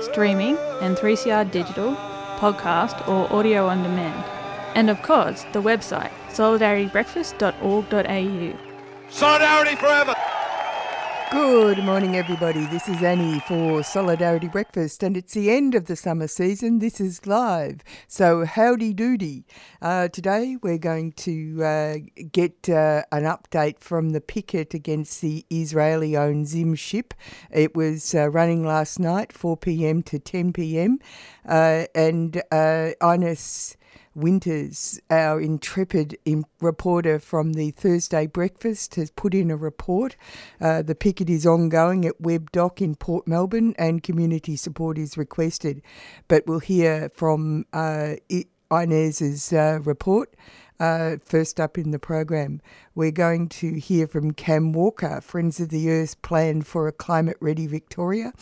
streaming and 3CR digital, podcast or audio on demand. And of course, the website solidaritybreakfast.org.au. Solidarity forever. Good morning, everybody. This is Annie for Solidarity Breakfast, and it's the end of the summer season. This is live. So, howdy doody. Uh, today, we're going to uh, get uh, an update from the picket against the Israeli owned Zim ship. It was uh, running last night, 4 pm to 10 pm, uh, and uh, Inez. Winters, our intrepid reporter from the Thursday Breakfast, has put in a report. Uh, the picket is ongoing at Webb Dock in Port Melbourne and community support is requested. But we'll hear from uh, Inez's uh, report. Uh, first up in the program, we're going to hear from Cam Walker, Friends of the Earth plan for a climate ready Victoria.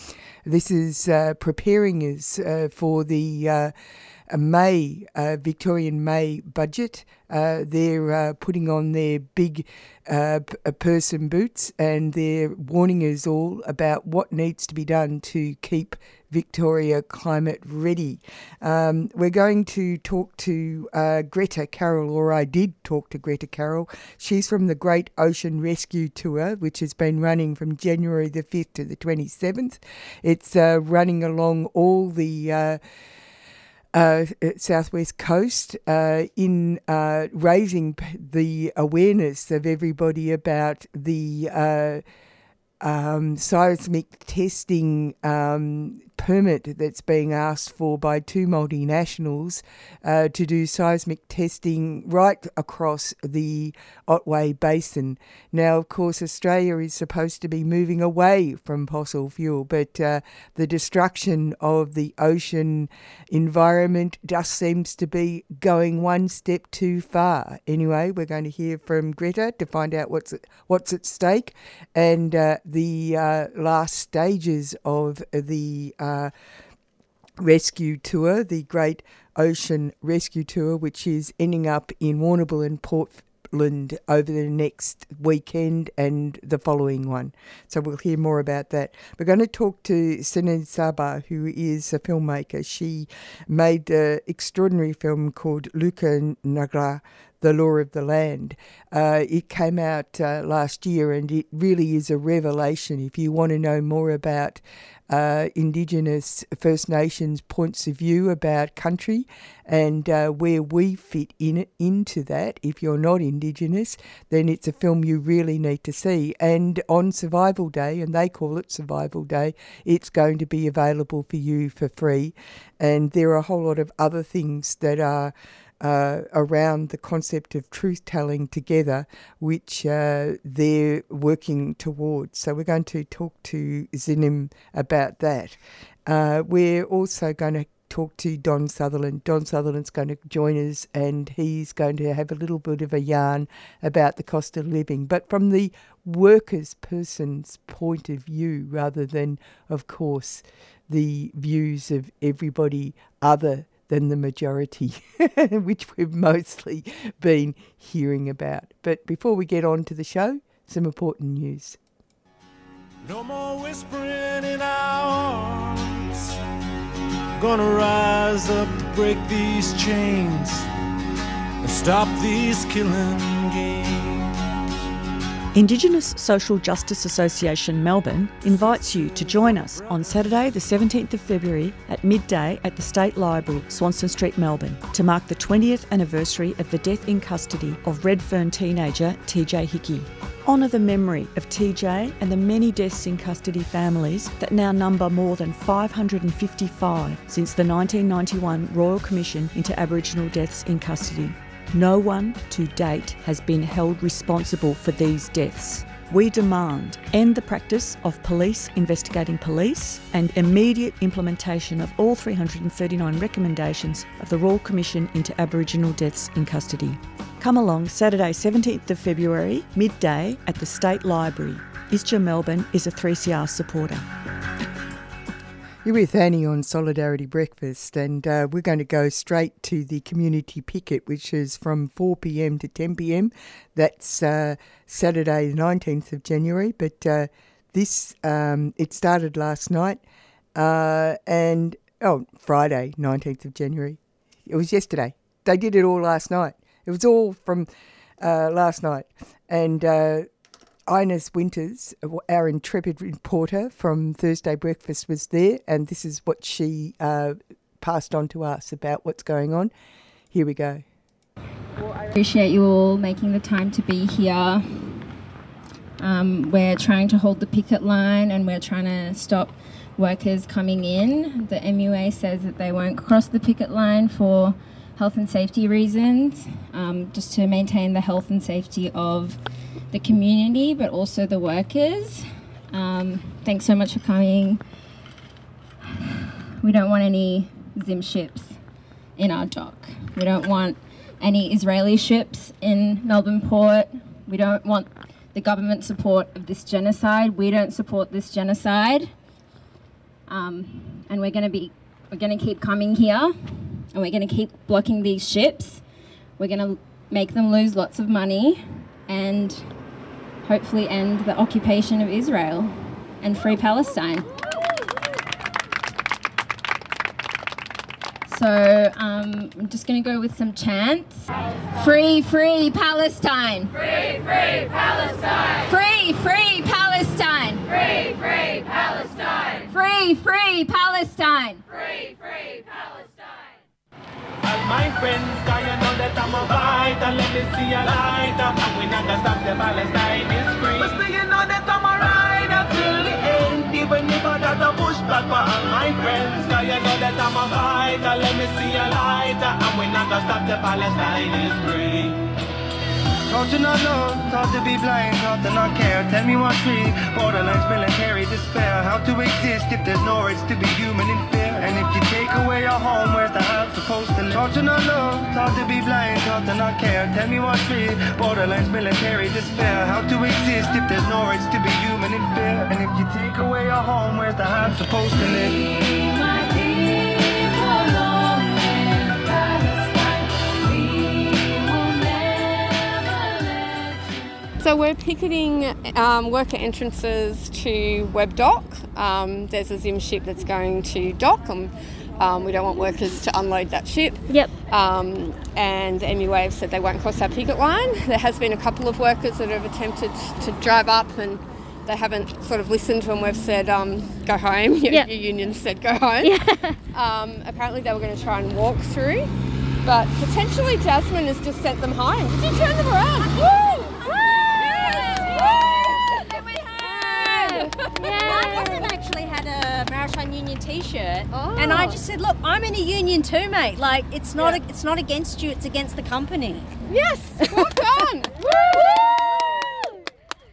This is uh, preparing us uh, for the uh, a May uh, Victorian May budget. Uh, they're uh, putting on their big uh, person boots and they're warning us all about what needs to be done to keep Victoria climate ready. Um, we're going to talk to uh, Greta Carroll, or I did talk to Greta Carroll. She's from the Great Ocean Rescue Tour, which has been running from January the 5th to the 27th. It's uh, running along all the uh, southwest coast uh, in uh, raising the awareness of everybody about the uh, um, seismic testing um, permit that's being asked for by two multinationals uh, to do seismic testing right across the Otway Basin. Now, of course, Australia is supposed to be moving away from fossil fuel, but uh, the destruction of the ocean environment just seems to be going one step too far. Anyway, we're going to hear from Greta to find out what's what's at stake and uh, the uh, last stages of the uh, rescue tour, the Great Ocean Rescue Tour, which is ending up in Warrnambool and Over the next weekend and the following one. So we'll hear more about that. We're going to talk to Sinem Saban, who is a filmmaker. She made an extraordinary film called Luku Ngarra, the Law of the Land. Uh, it came out uh, last year and it really is a revelation. If you want to know more about uh, Indigenous First Nations points of view about country and uh, where we fit in into that. If you're not Indigenous, then it's a film you really need to see. And on Survival Day, and they call it Survival Day, it's going to be available for you for free. And there are a whole lot of other things that are uh, around the concept of truth telling together, which uh, they're working towards. So we're going to talk to Sinem about that. Uh, we're also going to talk to Don Sutherland. Don Sutherland's going to join us and he's going to have a little bit of a yarn about the cost of living, but from the workers' person's point of view rather than, of course, the views of everybody other than the majority, which we've mostly been hearing about. But before we get on to the show, some important news. No more whispering in our hearts. Gonna rise up to break these chains and stop these killing games. Indigenous Social Justice Association Melbourne invites you to join us on Saturday, the 17th of February at midday at the State Library, Swanston Street, Melbourne, to mark the 20th anniversary of the death in custody of Redfern teenager TJ Hickey. honour the memory of TJ and the many deaths in custody families that now number more than 555 since the 1991 Royal Commission into Aboriginal deaths in custody. No one to date has been held responsible for these deaths. We demand end the practice of police investigating police and immediate implementation of all 339 recommendations of the Royal Commission into Aboriginal deaths in custody. Come along Saturday, 17th of February, midday at the State Library. ISJA Melbourne is a 3CR supporter. You're with Annie on Solidarity Breakfast, and uh, we're going to go straight to the community picket, which is from 4 pm to 10 pm. That's uh, Saturday, the 19th of January, but uh, this um, it started last night, uh, and oh, Friday, 19th of January. It was yesterday. They did it all last night. It was all from uh, last night, and uh, Inez Winters, our intrepid reporter from Thursday Breakfast, was there, and this is what she uh, passed on to us about what's going on. Here we go. I appreciate you all making the time to be here. Um, we're trying to hold the picket line and we're trying to stop workers coming in. The MUA says that they won't cross the picket line for health and safety reasons, um, just to maintain the health and safety of the community, but also the workers. Um, thanks so much for coming. We don't want any Zim ships in our dock. We don't want any Israeli ships in Melbourne Port. We don't want the government support of this genocide. We don't support this genocide. Um, and we're going to be, we're going to keep coming here, and we're going to keep blocking these ships. We're going to make them lose lots of money, and hopefully end the occupation of Israel and free Palestine. So um, I'm just going to go with some chants. Free, free Palestine. Free, free Palestine. Free, free Palestine. Free, free Palestine. Free, free Palestine. Free, free Palestine. All my friends, can you know that I'm a fighter? Let me see a light up. And we not gonna stop the Palestine is free. But still you know that I'm a rider till the end. Even if I got a pushback for all my friends. Can you know that I'm a fighter? Let me see a light up. And we not gonna stop the Palestine is free. Taught to not love, taught to be blind, taught to not care. Tell me what's free. Borderlands, military despair. How to exist if there's no rights to be human in fear. And if you take away your home, where's the heart supposed to live? Taught to not love, taught to be blind, taught to not care. Tell me what's free. Borderlands, military despair. How to exist if there's no rights to be human in fear. And if you take away your home, where's the heart supposed to live? So we're picketing um, worker entrances to Webb Dock. Um, there's a Zim ship that's going to dock. and um, we don't want workers to unload that ship. Yep. Um, and the MUA have said they won't cross our picket line. There has been a couple of workers that have attempted to drive up and they haven't sort of listened when we've said um, go home. Your, Yep. your union said go home. Um, apparently they were going to try and walk through, but potentially Jasmine has just sent them home. Did you turn them around? Woo! My husband actually had a Maritime Union T-shirt, and I oh. just said, "Look, I'm in a union too, mate. Like, it's not Yeah. it's not against you; it's against the company." Yes, well done. Woo!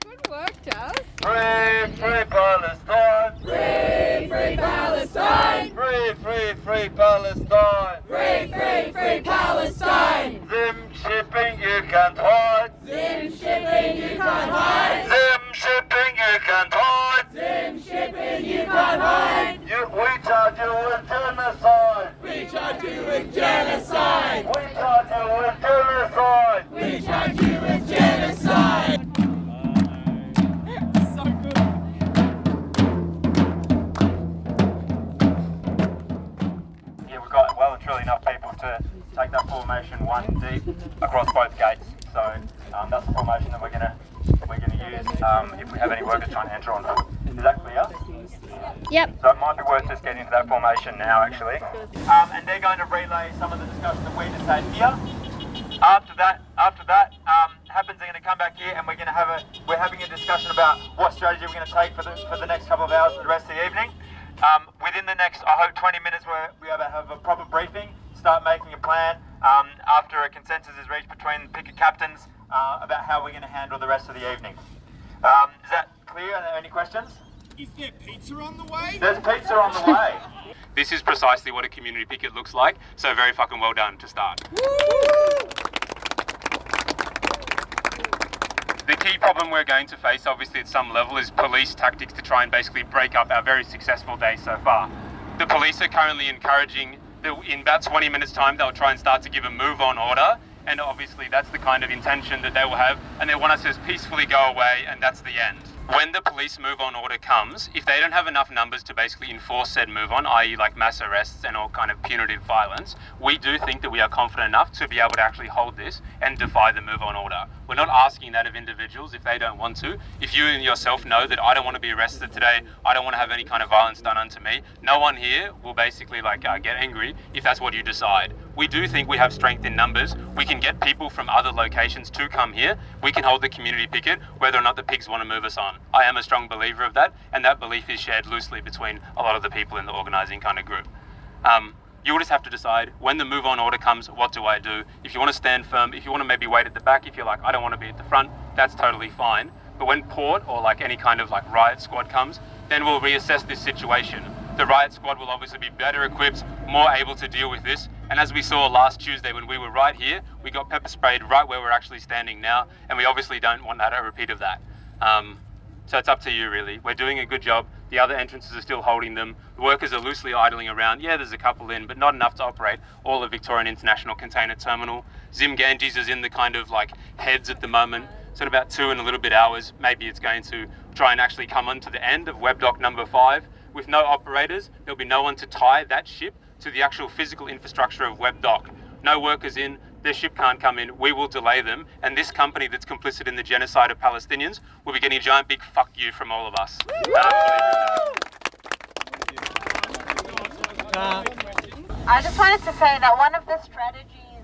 Good work, Jazz. Free, free Palestine. Free, free Palestine. Free, free, free Palestine. Free, free, free Palestine. Zim shipping you can't hide. Zim shipping you can't hide. Zim shipping you can't hide. Shipping you hide. You, we charge you with genocide. We charge you with genocide. We charge you with genocide. We charge you with genocide. Yeah, we've got well and truly enough people to take that formation one deep across both gates. So um, that's the formation that we're gonna we're gonna use um, if we have any workers trying to enter onto it. Is that clear? Yep. So it might be worth just getting into that formation now, actually. Um, and they're going to relay some of the discussion that we just had here. After that, after that, um, happens, they're going to come back here and we're going to have a we're having a discussion about what strategy we're going to take for the for the next couple of hours for the rest of the evening. Um, within the next, I hope, 20 minutes, we're, we have a, have a proper briefing, start making a plan um, after a consensus is reached between the picket captains uh, about how we're going to handle the rest of the evening. Um, is that clear? Are there any questions? Is there pizza on the way? There's pizza on the way. This is precisely what a community picket looks like, so very fucking well done to start. The key problem we're going to face, obviously, at some level, is police tactics to try and basically break up our very successful day so far. The police are currently encouraging that in about 20 minutes' time, they'll try and start to give a move on order, and obviously, that's the kind of intention that they will have, and they want us to peacefully go away, and that's the end. When the police move on order comes, if they don't have enough numbers to basically enforce said move on, i.e., like mass arrests and all kind of punitive violence, we do think that we are confident enough to be able to actually hold this and defy the move on order. We're not asking that of individuals if they don't want to. If you and yourself know that I don't want to be arrested today, I don't want to have any kind of violence done unto me, no one here will basically like uh, get angry if that's what you decide. We do think we have strength in numbers. We can get people from other locations to come here. We can hold the community picket whether or not the pigs want to move us on. I am a strong believer of that, and that belief is shared loosely between a lot of the people in the organising kind of group. Um, you'll just have to decide when the move on order comes, what do I do? If you want to stand firm, if you want to maybe wait at the back, if you're like, I don't want to be at the front, that's totally fine. But when port or like any kind of like riot squad comes, then we'll reassess this situation. The riot squad will obviously be better equipped, more able to deal with this. And as we saw last Tuesday when we were right here, we got pepper sprayed right where we're actually standing now, and we obviously don't want that a repeat of that. Um, so it's up to you, really. We're doing a good job. The other entrances are still holding them. The workers are loosely idling around. Yeah, there's a couple in, but not enough to operate all of Victorian International Container Terminal. Zim Ganges is in the kind of like heads at the moment. So in about two and a little bit hours, maybe it's going to try and actually come onto the end of Webb Dock number five. With no operators, there'll be no one to tie that ship to the actual physical infrastructure of Webb Dock. No workers in, their ship can't come in, we will delay them, and this company that's complicit in the genocide of Palestinians will be getting a giant big fuck you from all of us. I just wanted to say that one of the strategies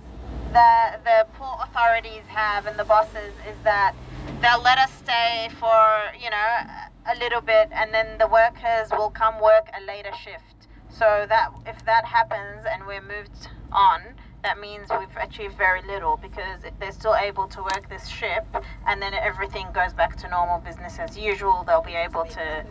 that the port authorities have and the bosses is that they'll let us stay for, you know, a little bit and then the workers will come work a later shift. So that if that happens and we're moved on, that means we've achieved very little because if they're still able to work this ship and then everything goes back to normal business as usual, they'll be able to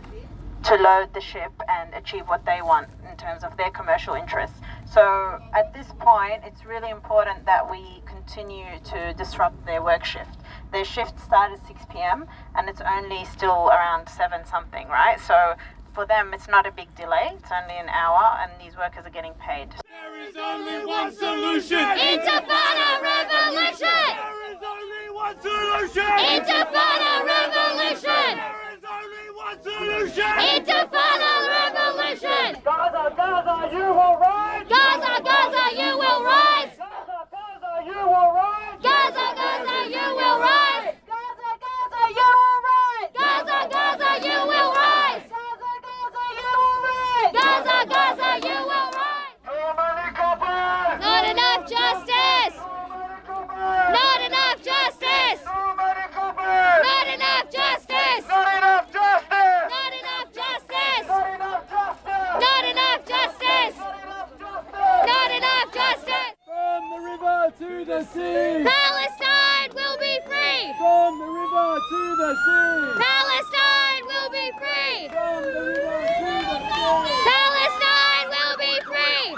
to load the ship and achieve what they want in terms of their commercial interests. So at this point, it's really important that we continue to disrupt their work shift. Their shift started 6 p.m. and it's only still around 7 something, right? So for them, it's not a big delay. It's only an hour, and these workers are getting paid. There is only one solution. Intifada revolution. There is only one solution. Intifada revolution. There is only one solution. Intifada revolution. Gaza, Gaza, you will rise. Gaza, Gaza, you will rise. Gaza, Gaza, you will rise. Gaza, Gaza, you will rise. Gaza, Gaza, you will rise. Gaza, Gaza, you will rise. Gaza, you will rise. Gaza, Gaza, you will rise. Too many coppers. Not enough justice. Not enough justice. Too many coppers. Not enough justice. Not enough justice. Not enough justice. Not enough justice. Not enough justice. Not enough justice. From the river to the sea. Palestine will be free. From the river to the sea. Palestine will be free. From the river to the sea. Palestine will be free.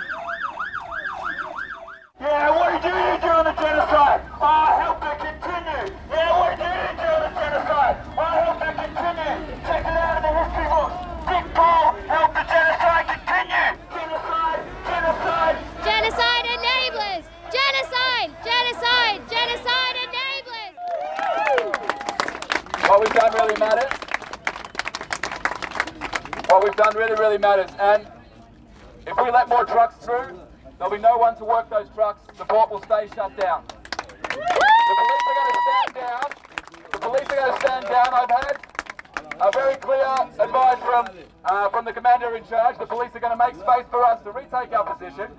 Yeah, what did you do during the genocide? I helped it continue. Yeah, what did you do during the genocide? I helped it continue. Check it out in the history books. Dick Paul helped the genocide continue. Genocide, genocide. Genocide enablers. Genocide. Genocide. Genocide enablers. What we've done really matters. What we've done really, really matters. And if we let more trucks through, there'll be no one to work those trucks. The port will stay shut down. The police are going to stand down. The police are going to stand down. I've had a very clear advice from uh, from the commander in charge. The police are going to make space for us to retake our position,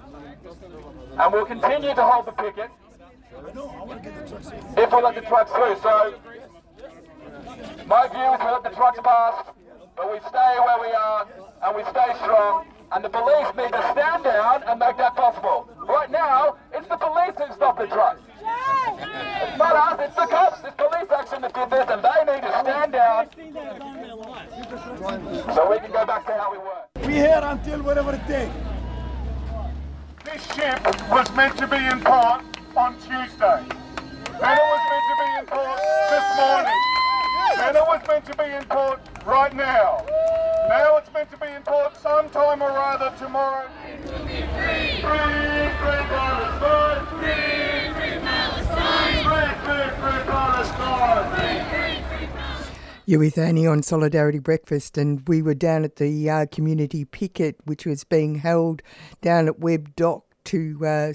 and we'll continue to hold the picket. if we let the trucks through. So my view is we let the trucks pass, but we stay where we are and we stay strong. And the police need to stand down and make that possible. Right now, it's the police who stop the truck. It's not us, it's the cops. It's police action that did this, and they need to stand down so we can go back to how we were. We here until whatever it takes. This ship was meant to be in port on Tuesday. Then it was meant to be in port this morning. Then it was meant to be in port right now. Now it's meant to be in port sometime or tomorrow. Free, free, free Palestine! Free, free Palestine! Free, free, free Palestine! You're with Annie on Solidarity Breakfast, and we were down at the uh, community picket, which was being held down at Webb Dock to uh,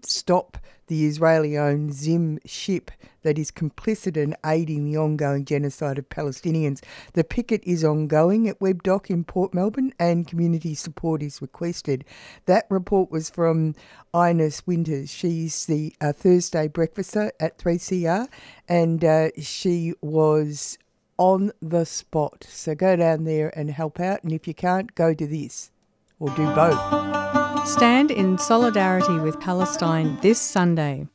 stop the Israeli owned Zim ship that is complicit in aiding the ongoing genocide of Palestinians. The picket is ongoing at Webb Dock in Port Melbourne, and community support is requested. That report was from Inez Winters. She's the uh, Thursday breakfaster at 3CR, and uh, she was on the spot. So go down there and help out, and if you can't, go to this or do both. Stand in solidarity with Palestine this Sunday.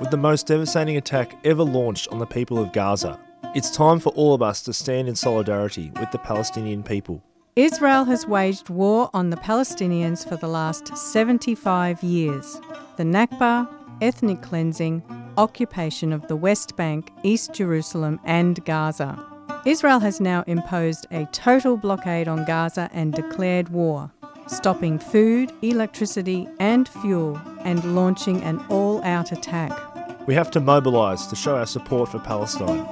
With the most devastating attack ever launched on the people of Gaza, it's time for all of us to stand in solidarity with the Palestinian people. Israel has waged war on the Palestinians for the last 75 years. The Nakba, ethnic cleansing, occupation of the West Bank, East Jerusalem, and Gaza. Israel has now imposed a total blockade on Gaza and declared war, stopping food, electricity, and fuel, and launching an all out attack. We have to mobilise to show our support for Palestine.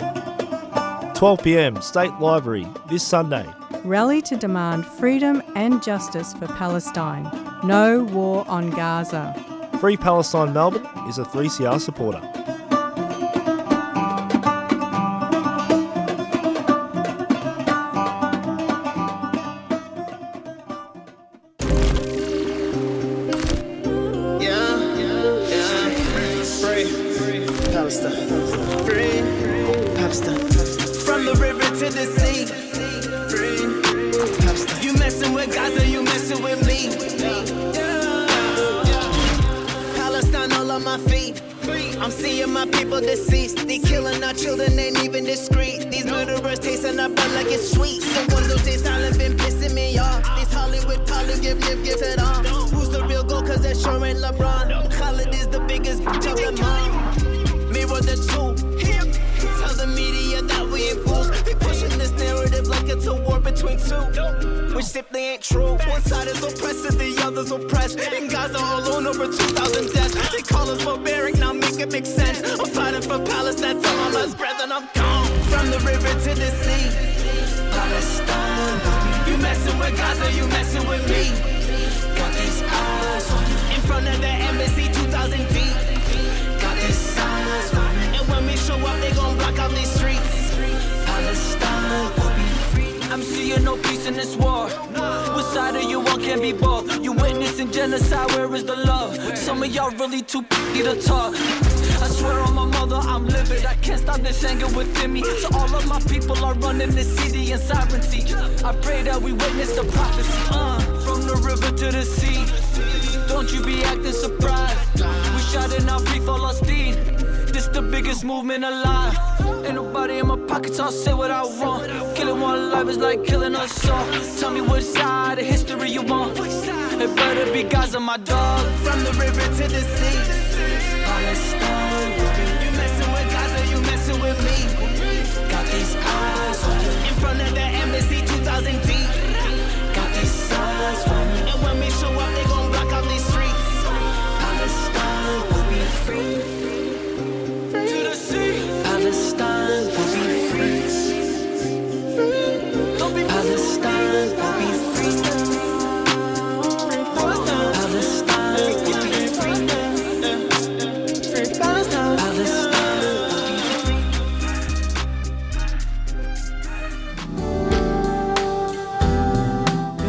12 pm, State Library, this Sunday. Rally to demand freedom and justice for Palestine. No war on Gaza. Free Palestine Melbourne is a 3CR supporter.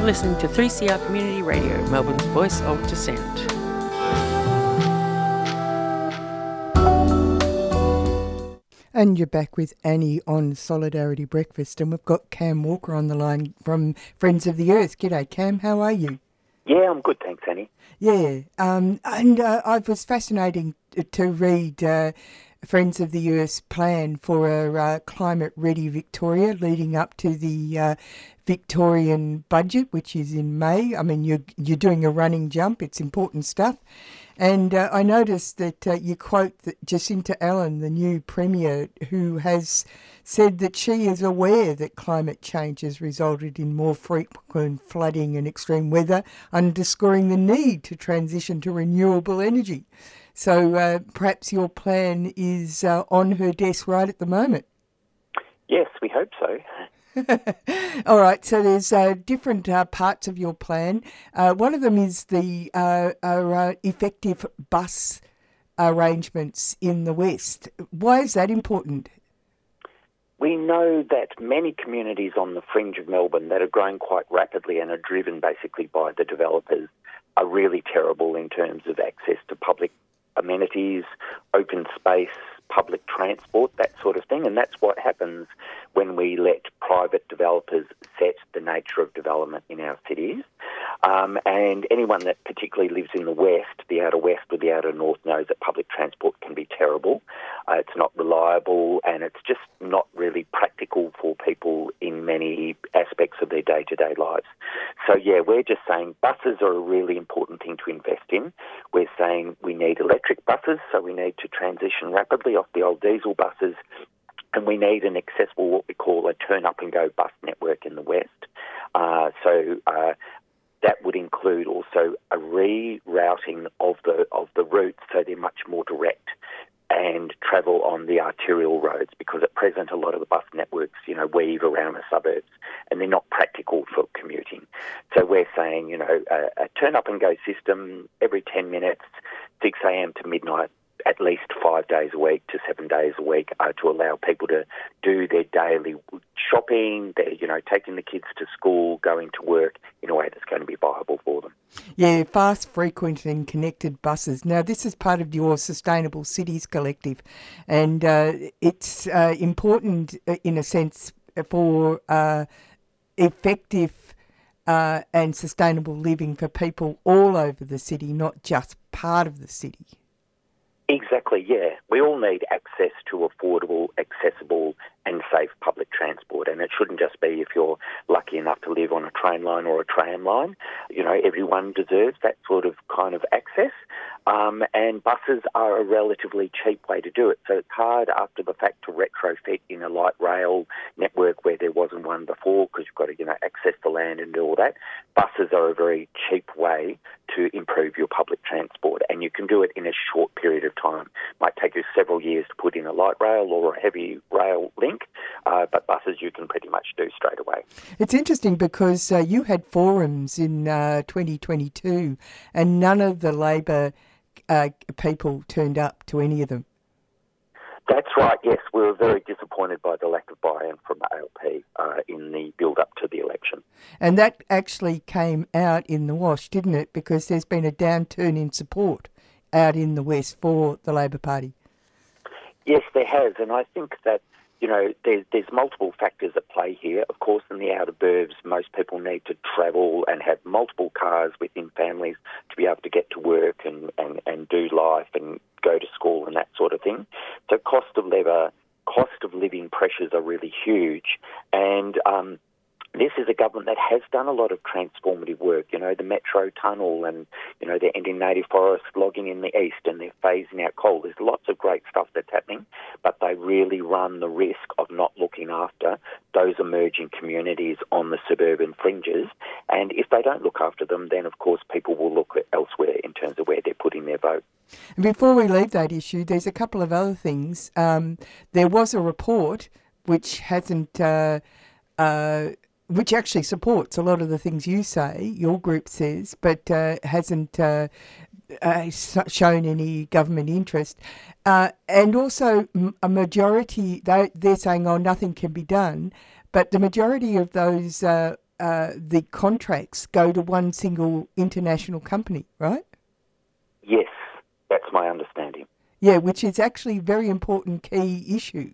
Listening to 3CR Community Radio, Melbourne's voice of dissent. And you're back with Annie on Solidarity Breakfast, and we've got Cam Walker on the line from Friends of the Earth. G'day, Cam. How are you? Yeah, I'm good, thanks, Annie. Yeah, um, and uh, it was fascinating to read uh, Friends of the Earth's plan for a uh, climate ready Victoria leading up to the uh, Victorian budget, which is in May. I mean, you're you're doing a running jump. It's important stuff. And uh, I noticed that uh, you quote that Jacinta Allan, the new Premier, who has said that she is aware that climate change has resulted in more frequent flooding and extreme weather, underscoring the need to transition to renewable energy. So uh, perhaps your plan is uh, on her desk right at the moment. Yes, we hope so. All right, so there's uh, different uh, parts of your plan. Uh, one of them is the uh, uh, effective bus arrangements in the West. Why is that important? We know that many communities on the fringe of Melbourne that are growing quite rapidly and are driven basically by the developers are really terrible in terms of access to public amenities, open space, public transport, that sort of thing. And that's what happens when we let private developers set the nature of development in our cities. Um, and anyone that particularly lives in the west, the outer west or the outer north, knows that public transport can be terrible. Uh, it's not reliable and it's just not really practical for people in many aspects of their day to day lives. So, yeah, we're just saying buses are a really important thing to invest in. We're saying we need electric buses, so we need to transition rapidly off the old diesel buses and we need an accessible, what we call a turn up and go bus network in the West. Uh, so uh, that would include also a rerouting of the of the routes so they're much more direct and travel on the arterial roads because at present a lot of the bus networks, you know, weave around the suburbs and they're not practical for commuting. So we're saying, you know, a, a turn up and go system every 10 minutes, 6 a.m. to midnight, at least five days a week to seven days a week uh, to allow people to do their daily shopping, their, you know, taking the kids to school, going to work in a way that's going to be viable for them. Yeah, fast, frequent, and connected buses. Now, this is part of your Sustainable Cities Collective, and uh, it's uh, important uh, in a sense for uh, effective. Uh, and sustainable living for people all over the city, not just part of the city. Exactly, yeah. We all need access to affordable, accessible, and safe public transport. And it shouldn't just be if you're lucky enough to live on a train line or a tram line. You know, everyone deserves that sort of kind of access. Um, and buses are a relatively cheap way to do it. So it's hard after the fact to retrofit in a light rail network where there wasn't one before because you've got to, you know, access the land and do all that. Buses are a very cheap way to improve your public transport and you can do it in a short period of time. It might take you several years to put in a light rail or a heavy rail link, uh, but buses you can pretty much do straight away. It's interesting because uh, you had forums in uh, 2022 and none of the Labor uh, people turned up to any of them. That's right, yes. We were very disappointed by the lack of buy in from ALP uh, in the build up to the election. And that actually came out in the wash, didn't it? Because there's been a downturn in support out in the West for the Labor Party. Yes, there has. And I think that you know, there's, there's multiple factors at play here. Of course, in the outer burbs, most people need to travel and have multiple cars within families to be able to get to work and, and, and do life and go to school and that sort of thing. So cost of labor, cost of living pressures are really huge. And um, this is a government that has done a lot of transformative work. You know, the Metro Tunnel and, you know, they're ending native forest logging in the east and they're phasing out coal. There's lots of great stuff that's happening, but they really run the risk of not looking after those emerging communities on the suburban fringes. And if they don't look after them, then of course people will look elsewhere in terms of where they're putting their vote. And before we leave that issue, there's a couple of other things. Um, there was a report which hasn't. Uh, uh, which actually supports a lot of the things you say, your group says, but uh, hasn't uh, uh, shown any government interest. Uh, and also, a majority, they, they're saying, oh, nothing can be done. But the majority of those, uh, uh, the contracts go to one single international company, right? Yes, that's my understanding. Yeah, which is actually a very important key issue.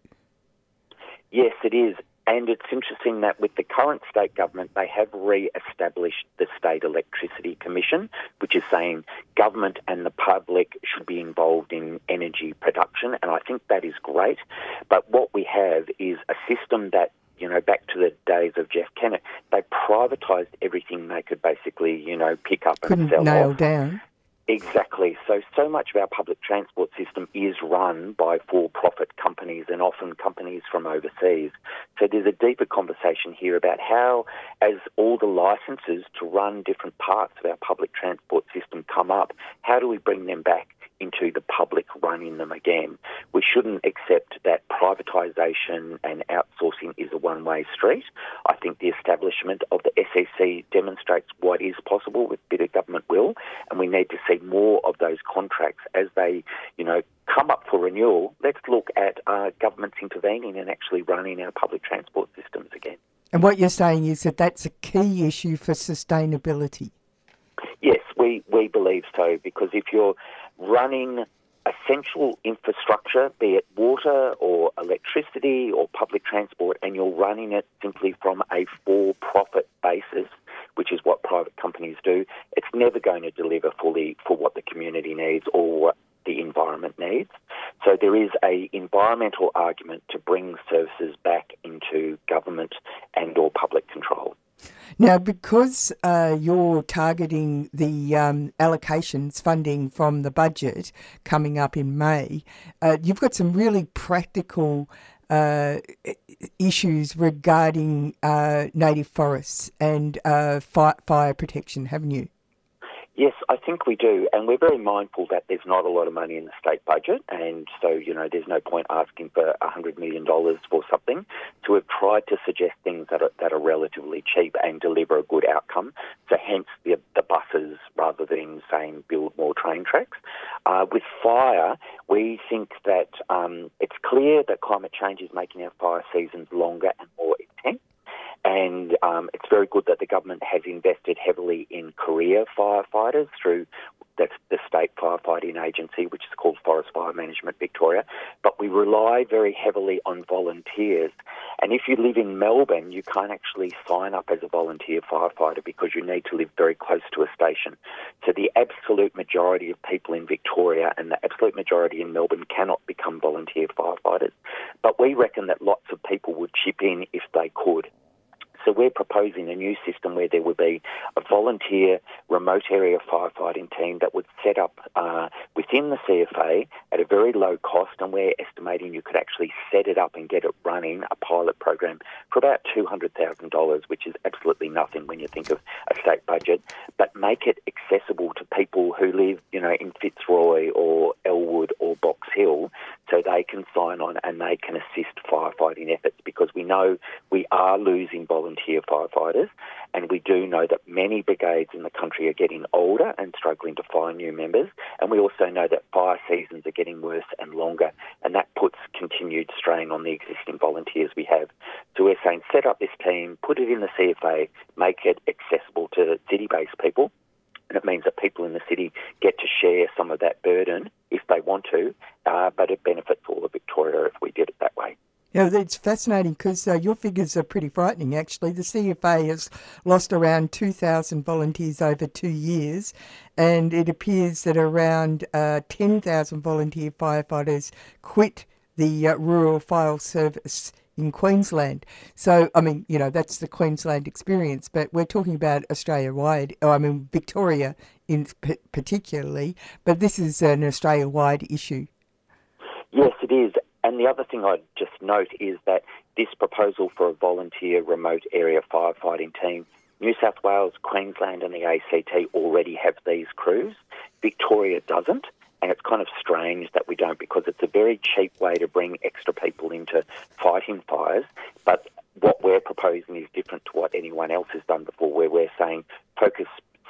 Yes, it is. And it's interesting that with the current state government, they have re-established the State Electricity Commission, which is saying government and the public should be involved in energy production. And I think that is great. But what we have is a system that you know, back to the days of Jeff Kennett, they privatised everything they could basically, you know, pick up and Couldn't sell nail off. down. Exactly. So, so much of our public transport system is run by for profit companies and often companies from overseas. So, there's a deeper conversation here about how, as all the licenses to run different parts of our public transport system come up, how do we bring them back? Into the public running them again. We shouldn't accept that privatisation and outsourcing is a one way street. I think the establishment of the SEC demonstrates what is possible with bit of government will, and we need to see more of those contracts as they, you know, come up for renewal. Let's look at uh, governments intervening and actually running our public transport systems again. And what you're saying is that that's a key issue for sustainability. Yes, we, we believe so because if you're running essential infrastructure, be it water or electricity or public transport, and you're running it simply from a for profit basis, which is what private companies do, it's never going to deliver fully for what the community needs or what the environment needs. So there is a environmental argument to bring services back into government and or public control. Now, because uh, you're targeting the um, allocations funding from the budget coming up in May, uh, you've got some really practical uh, issues regarding uh, native forests and uh, fi- fire protection, haven't you? Yes, I think we do, and we're very mindful that there's not a lot of money in the state budget, and so you know there's no point asking for hundred million dollars for something. So we've tried to suggest things that are that are relatively cheap and deliver a good outcome. So hence the the buses rather than saying build more train tracks. Uh, with fire, we think that um, it's clear that climate change is making our fire seasons longer and more intense. And um, it's very good that the government has invested heavily in career firefighters through the, the state firefighting agency, which is called Forest Fire Management Victoria. But we rely very heavily on volunteers. And if you live in Melbourne, you can't actually sign up as a volunteer firefighter because you need to live very close to a station. So the absolute majority of people in Victoria and the absolute majority in Melbourne cannot become volunteer firefighters. But we reckon that lots of people would chip in if they could. So we're proposing a new system where there would be a volunteer remote area firefighting team that would set up uh, within the CFA at a very low cost, and we're estimating you could actually set it up and get it running, a pilot program, for about $200,000, which is absolutely nothing when you think of a state budget, but make it accessible to people who live, you know, in Fitzroy or Elwood or sign on and they can assist firefighting efforts because we know we are losing volunteer firefighters and we do know that many brigades in the country are getting older and struggling to find new members and we also know that fire seasons are getting worse and longer and that puts continued strain on the existing volunteers we have. So we're saying set up this team, put it in the CFA, make it accessible to city-based people and it means that people in the city get to share some of that burden if they want to, uh, but it benefits all of Victoria if we did it that way. Yeah, it's fascinating because uh, your figures are pretty frightening, actually. The CFA has lost around 2,000 volunteers over two years, and it appears that around uh, 10,000 volunteer firefighters quit the uh, Rural Fire Service in Queensland. So, I mean, you know, that's the Queensland experience, but we're talking about Australia wide, I mean, Victoria in p- particularly, but this is an Australia wide issue. Yes, it is. And the other thing I'd just note is that this proposal for a volunteer remote area firefighting team, New South Wales, Queensland, and the ACT already have these crews. Victoria doesn't. And it's kind of strange that we don't because it's a very cheap way to bring extra people into fighting fires. But what we're proposing is different to what anyone else has done before, where we're saying focus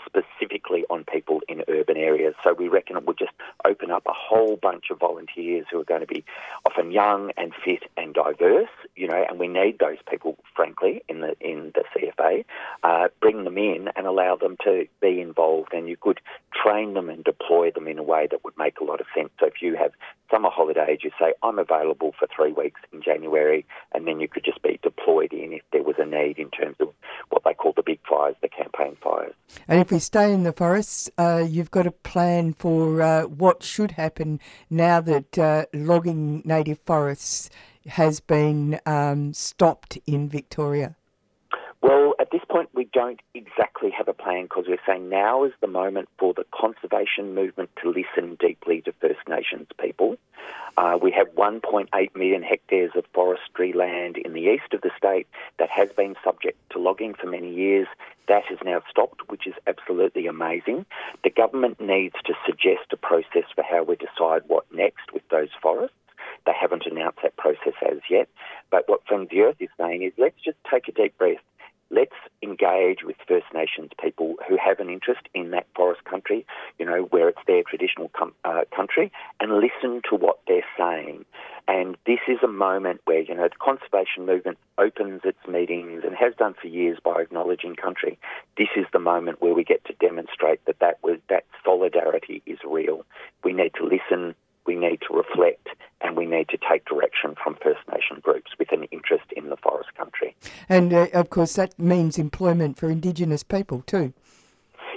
specifically on people in urban areas. So we reckon it will just open up a whole bunch of volunteers who are going to be often young and fit and diverse, you know, and we need those people, frankly, in the in the CFA. Uh, bring them in and allow them to be involved, and you could train them and deploy them in a way that would make a lot of sense. So if you have summer holidays, you say, I'm available for three weeks in January, and then you could just be deployed in if there was a need in terms of what they call the big fires, the campaign fires. And if we stay in the forests, uh, you've got a plan for uh, what should happen now that uh, logging native forests has been um, stopped in Victoria. Well, point, we don't exactly have a plan because we're saying now is the moment for the conservation movement to listen deeply to First Nations people. Uh, we have 1.8 million hectares of forestry land in the east of the state that has been subject to logging for many years. That has now stopped, which is absolutely amazing. The government needs to suggest a process for how we decide what next with those forests. They haven't announced that process as yet. But what Friends the Earth is saying is let's just take a deep breath let's engage with First Nations people who have an interest in that forest country, you know, where it's their traditional com- uh, country, and listen to what they're saying. And this is a moment where, you know, the conservation movement opens its meetings and has done for years by acknowledging country. This is the moment where we get to demonstrate that that, was, that solidarity is real. We need to listen, we need to reflect and we need to take direction from First Nation groups with an interest in the forest country. And uh, of course, that means employment for Indigenous people too.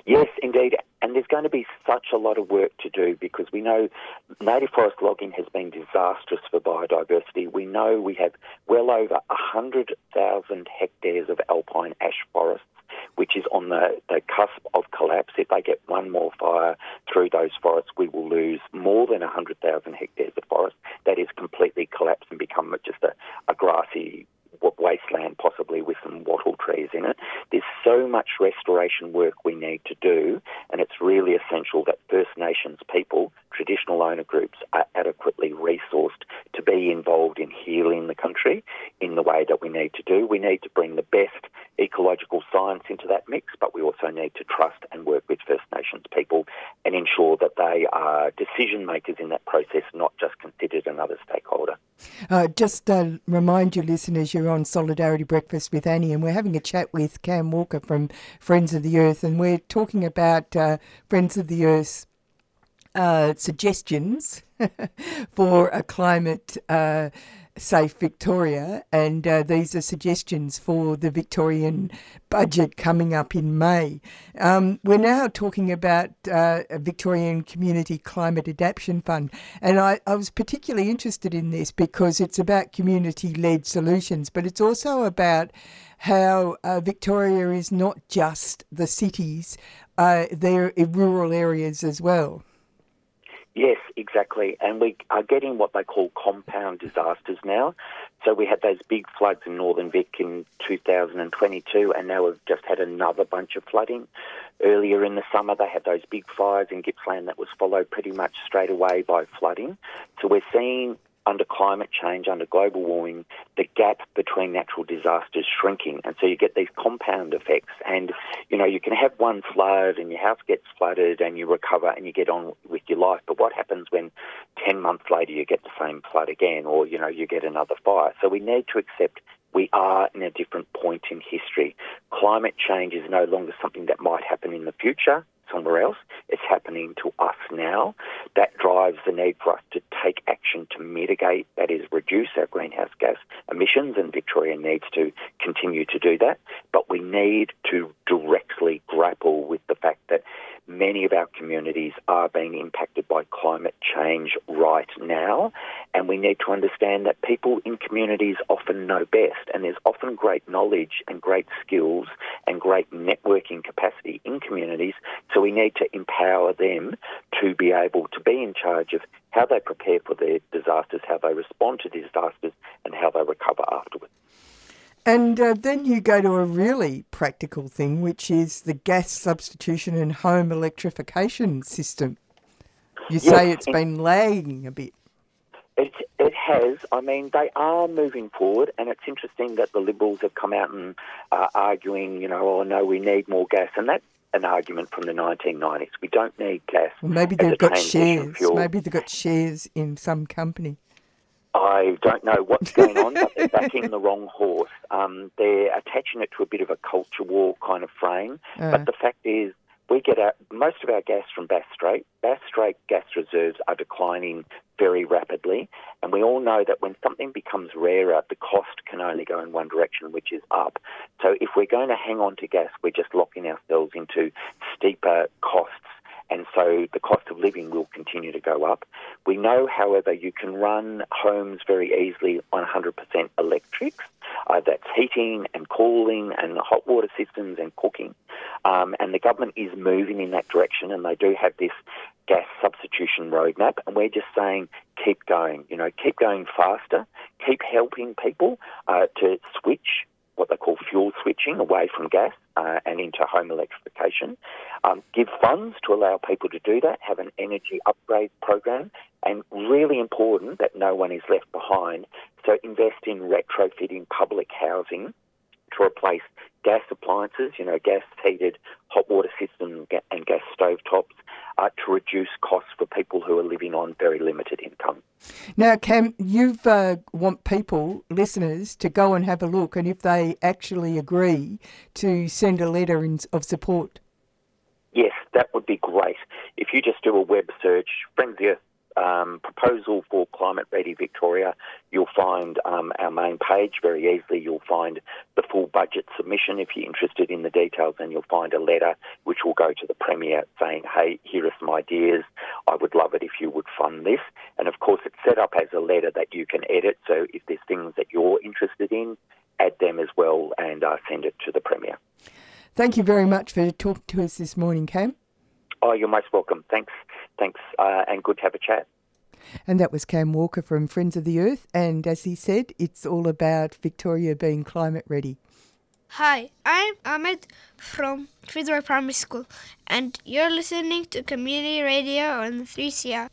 Yes, indeed. And there's going to be such a lot of work to do because we know native forest logging has been disastrous for biodiversity. We know we have well over 100,000 hectares of alpine ash forests which is on the, the cusp of collapse. If they get one more fire through those forests, we will lose more than 100,000 hectares of forest. That is completely collapsed and become just a, a grassy wasteland, possibly with some wattle trees in it. There's so much restoration work we need to do, and it's really essential that First Nations people, traditional owner groups, are adequately resourced to be involved in healing the country in the way that we need to do. We need to bring the best ecological science into that mix, but we also need to trust and work with First Nations people and ensure that they are decision makers in that process, not just considered another stakeholder. Uh, just uh, remind your listeners you're on Solidarity Breakfast with Annie, and we're having a chat with Cam Walker from Friends of the Earth, and we're talking about uh, Friends of the Earth's uh, suggestions for a climate uh, safe Victoria, and uh, these are suggestions for the Victorian budget coming up in May. Um, we're now talking about uh, a Victorian Community Climate Adaptation Fund, and I, I was particularly interested in this because it's about community led solutions, but it's also about how uh, Victoria is not just the cities, uh, they're in rural areas as well. Yes, exactly. And we are getting what they call compound disasters now. So we had those big floods in northern Vic in 2022, and now we've just had another bunch of flooding. Earlier in the summer, they had those big fires in Gippsland that was followed pretty much straight away by flooding. So we're seeing under climate change, under global warming, the gap between natural disasters shrinking. And so you get these compound effects. And, you know, you can have one flood and your house gets flooded and you recover and you get on with your life. But what happens when 10 months later you get the same flood again or, you know, you get another fire? So we need to accept we are in a different point in history. Climate change is no longer something that might happen in the future somewhere else. It's happening to us now. That drives the need for us to take action to mitigate, that is, reduce our greenhouse gas emissions, and Victoria needs to continue to do that. But we need to directly grapple with the fact that many of our communities are being impacted by climate change right now, and we need to understand that people in communities often know best, and there's often great knowledge and great skills and great networking capacity in communities, so we need to empower them to be able to be in charge of how they prepare for their disasters, how they respond to disasters, and how they recover afterwards. And uh, then you go to a really practical thing, which is the gas substitution and home electrification system. You say it's been lagging a bit. It, it has. I mean, they are moving forward, and it's interesting that the Liberals have come out and uh, arguing, you know, oh no, we need more gas, and that's an argument from the 1990s. We don't need gas. Well, maybe they've got shares. Fuel. Maybe they've got shares in some company. I don't know what's going on, but they're backing the wrong horse. Um, they're attaching it to a bit of a culture war kind of frame. Uh. But the fact is, we get our, most of our gas from Bass Strait. Bass Strait gas reserves are declining very rapidly, and we all know that when something becomes rarer, the cost can only go in one direction, which is up. So if we're going to hang on to gas, we're just locking ourselves into steeper costs and so the cost of living will continue to go up. We know, however, you can run homes very easily on 100% electrics. Uh, that's heating and cooling and hot water systems and cooking. Um, and the government is moving in that direction, and they do have this gas substitution roadmap. And we're just saying, keep going. You know, keep going faster. Keep helping people uh, to switch what they call fuel switching away from gas uh, and into home electrification. Um, give funds to allow people to do that, have an energy upgrade program, and really important that no one is left behind. So invest in retrofitting public housing to replace gas appliances, you know, gas heated hot water systems and gas stove tops, uh, to reduce costs for people who are living on very limited income. Now, Cam, you uh, want people, listeners, to go and have a look, and if they actually agree, to send a letter in, of support. Yes, that would be great. If you just do a web search, Friends of the Earth um, proposal for Climate Ready Victoria, you'll find um, our main page very easily. You'll find the full budget submission if you're interested in the details, and you'll find a letter which will go to the Premier saying, hey, here are some ideas. I would love it if you would fund this. And of course, it's set up as a letter that you can edit. So if there's things that you're interested in, add them as well and uh, send it to the Premier. Thank you very much for talking to us this morning, Cam. Oh, you're most welcome. Thanks. Thanks, uh, and good to have a chat. And that was Cam Walker from Friends of the Earth. And as he said, it's all about Victoria being climate ready. Hi, I'm Ahmed from Fitzroy Primary School, and you're listening to Community Radio on 3CR.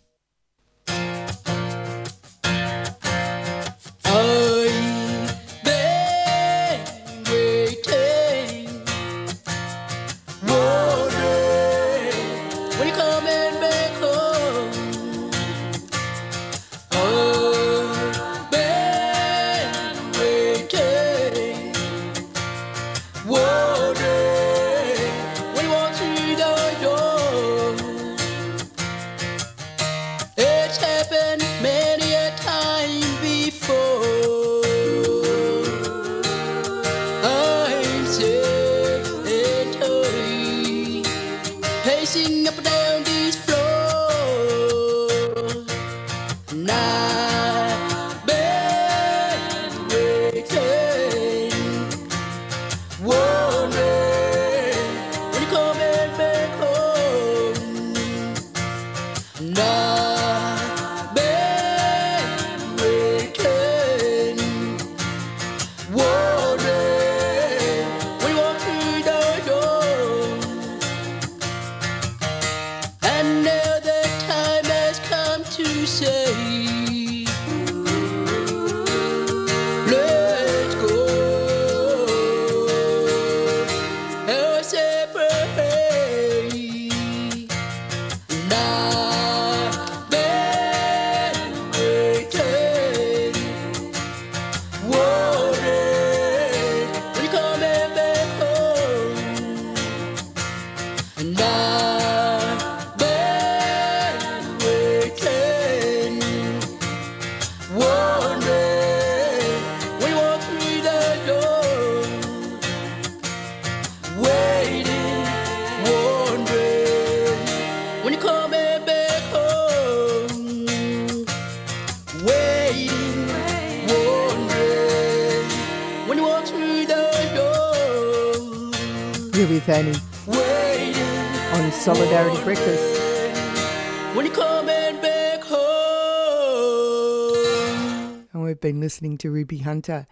Listening to Ruby Hunter.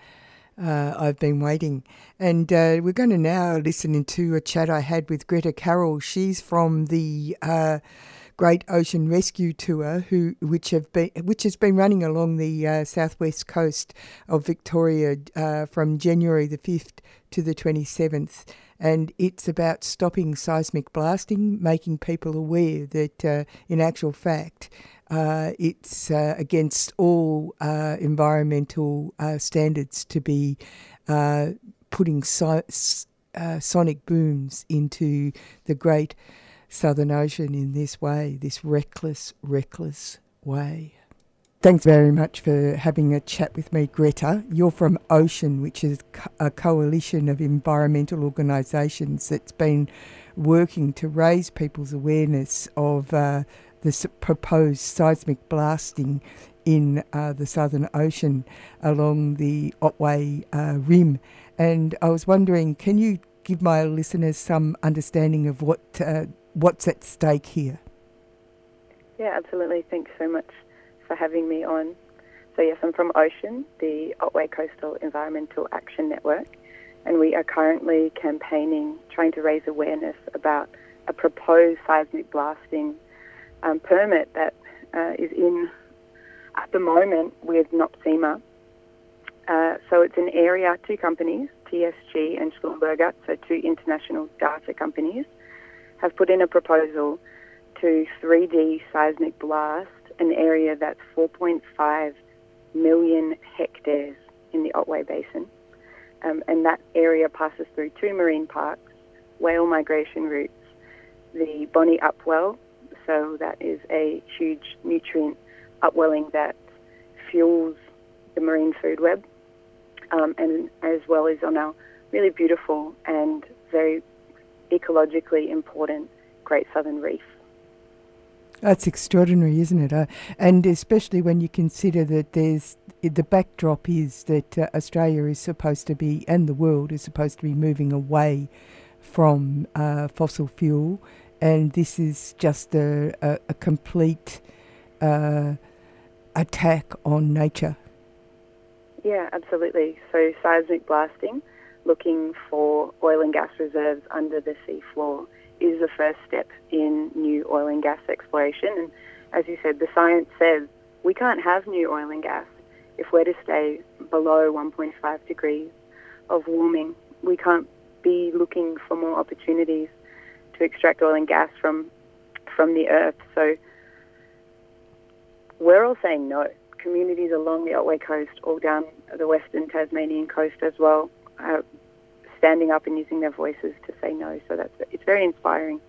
Uh, I've been waiting. And uh, we're going to now listen to a chat I had with Greta Carroll. She's from the uh, Great Ocean Rescue Tour, who which have been which has been running along the uh, southwest coast of Victoria uh, from January the fifth to the twenty seventh and it's about stopping seismic blasting, making people aware that, uh, in actual fact, uh, it's uh, against all uh, environmental uh, standards to be uh, putting si- uh, sonic booms into the great Southern Ocean in this way, this reckless, reckless way. Thanks very much for having a chat with me, Greta. You're from Ocean, which is a coalition of environmental organisations that's been working to raise people's awareness of uh, the proposed seismic blasting in uh, the Southern Ocean along the Otway uh, Rim. And I was wondering, can you give my listeners some understanding of what uh, what's at stake here? Yeah, absolutely. Thanks so much for having me on. So, yes, I'm from Ocean, the Otway Coastal Environmental Action Network, and we are currently campaigning, trying to raise awareness about a proposed seismic blasting um, permit that uh, is in at the moment with NOPSEMA. Uh, so it's an area, two companies, TSG and Schlumberger, so two international data companies, have put in a proposal to 3D seismic blast an area that's 4.5 million hectares in the Otway Basin. Um, and that area passes through two marine parks, whale migration routes, the Bonney Upwell, so that is a huge nutrient upwelling that fuels the marine food web, um, and as well as on our really beautiful and very ecologically important Great Southern Reef. That's extraordinary, isn't it? Uh, and especially when you consider that there's the backdrop is that uh, Australia is supposed to be, and the world is supposed to be moving away from uh, fossil fuel, and this is just a, a, a complete uh, attack on nature. Yeah, absolutely. So seismic blasting, looking for oil and gas reserves under the seafloor is the first step in new oil and gas exploration. And as you said, the science says we can't have new oil and gas if we're to stay below 1.5 degrees of warming. We can't be looking for more opportunities to extract oil and gas from from the earth. So we're all saying no. Communities along the Otway coast, all down the western Tasmanian coast as well, are standing up and using their voices to say no. So that's it's very inspiring.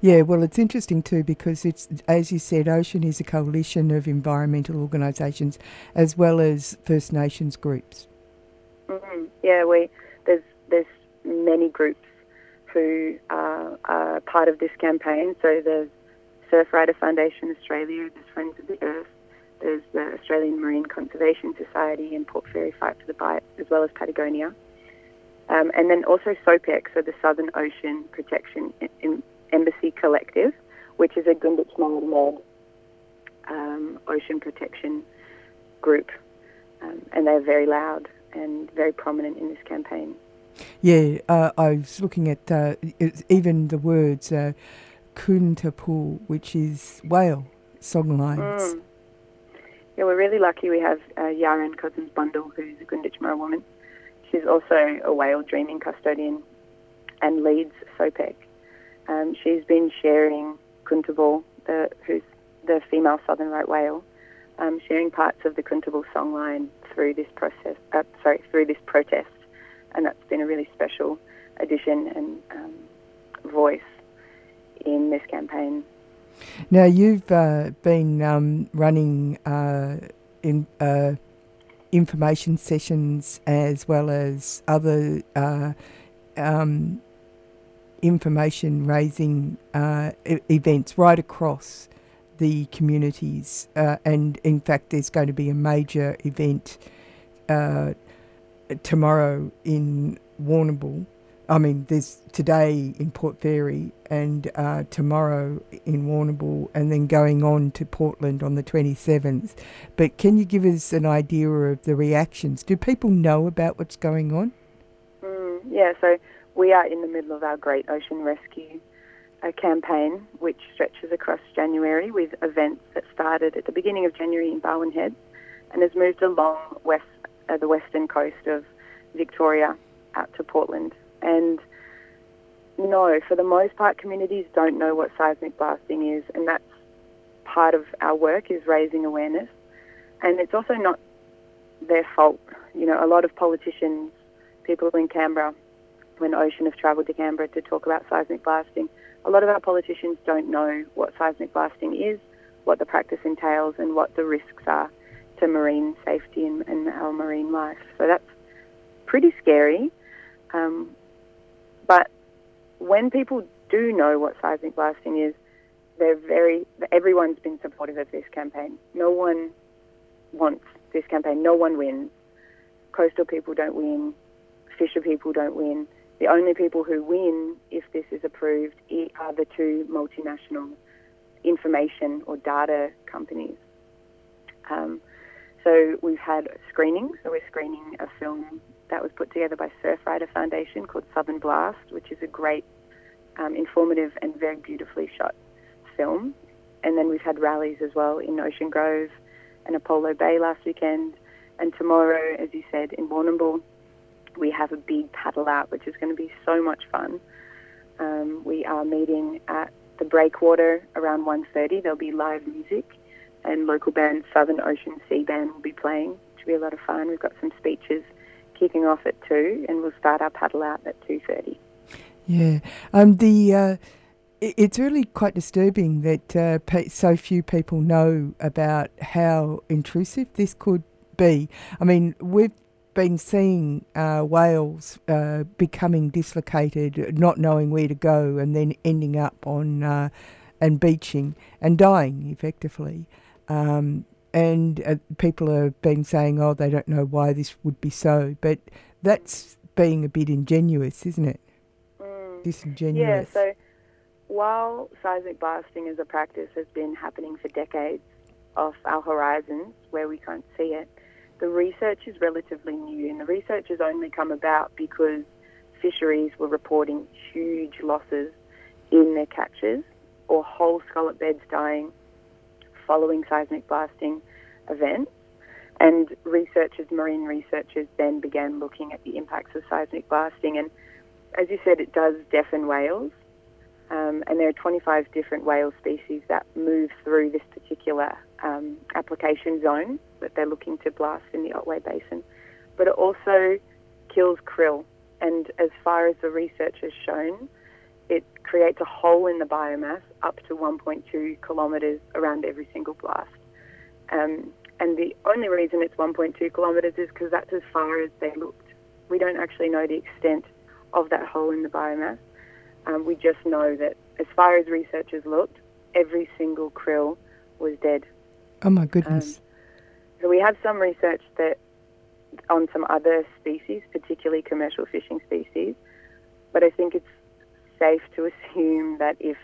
Yeah, well, it's interesting too because it's as you said, Ocean is a coalition of environmental organisations as well as First Nations groups. Mm-hmm. Yeah, we there's there's many groups who are, are part of this campaign. So there's Surfrider Foundation Australia, there's Friends of the Earth, there's the Australian Marine Conservation Society and Port Fairy Fight for the Bight, as well as Patagonia. Um, and then also SOPEC, so the Southern Ocean Protection Embassy Collective, which is a Gunditj led um, ocean protection group. Um, and they're very loud and very prominent in this campaign. Yeah, uh, I was looking at uh, even the words uh, which is whale songlines. Mm. Yeah, we're really lucky we have uh, Yaraan Couzens Bundle, who's a Gunditj woman She's also a whale dreaming custodian and leads SOPEC. Um, she's been sharing Koontapool, the, who's the female southern right whale, um, sharing parts of the Koontapool songline through this process. Uh, sorry, through this protest, and that's been a really special addition and um, voice in this campaign. Now you've uh, been um, running uh, in uh, information sessions as well as other uh, um, information raising uh, e- events right across the communities. Uh, and in fact, there's going to be a major event tomorrow in Warrnambool I mean, there's today in Port Fairy and uh, tomorrow in Warrnambool, and then going on to Portland on the 27th. But can you give us an idea of the reactions? Do people know about what's going on? Mm, yeah, so we are in the middle of our Great Ocean Rescue uh, campaign, which stretches across January with events that started at the beginning of January in Barwon Head and has moved along west, the western coast of Victoria out to Portland and no, for the most part, communities don't know what seismic blasting is, and that's part of our work is raising awareness. And it's also not their fault. You know, a lot of politicians, people in Canberra, when Ocean have travelled to Canberra to talk about seismic blasting. A lot of our politicians don't know what seismic blasting is, what the practice entails, and what the risks are to marine safety and, and our marine life. So that's pretty scary. Um, but when people do know what seismic blasting is, they're very. Everyone's been supportive of this campaign. No one wants this campaign. No one wins. Coastal people don't win. Fisher people don't win. The only people who win if this is approved are the two multinational information or data companies. Um, so we've had screenings. So we're screening a film that was put together by Surfrider Foundation called Southern Blast, which is a great, um, informative, and very beautifully shot film. And then we've had rallies as well in Ocean Grove and Apollo Bay last weekend. And tomorrow, as you said, in Warrnambool, we have a big paddle out, which is going to be so much fun. Um, we are meeting at the Breakwater around 1.30. There'll be live music and local band Southern Ocean Sea Band will be playing, which will be a lot of fun. We've got some speeches kicking off at 2 and we'll start our paddle out at 2.30. Yeah. Um, the... Uh it's really quite disturbing that uh, so few people know about how intrusive this could be. I mean, we've been seeing uh, whales uh, becoming dislocated, not knowing where to go, and then ending up on uh, and beaching and dying effectively. Um, and uh, people have been saying, "Oh, they don't know why this would be so," but that's being a bit ingenuous, isn't it? Mm. Disingenuous. Yeah. So while seismic blasting as a practice has been happening for decades off our horizons, where we can't see it the research is relatively new, and the research has only come about because fisheries were reporting huge losses in their catches or whole scallop beds dying following seismic blasting events. And researchers, marine researchers, then began looking at the impacts of seismic blasting. And as you said, it does deafen whales. Um, and there are 25 different whale species that move through this particular um, application zone that they're looking to blast in the Otway Basin. But it also kills krill, and as far as the research has shown, it creates a hole in the biomass up to 1.2 kilometres around every single blast. Um, and the only reason it's 1.2 kilometres is because that's as far as they looked. We don't actually know the extent of that hole in the biomass. Um, we just know that as far as researchers looked, every single krill was dead. Oh my goodness. Um, so we have some research that on some other species, particularly commercial fishing species, but I think it's safe to assume that if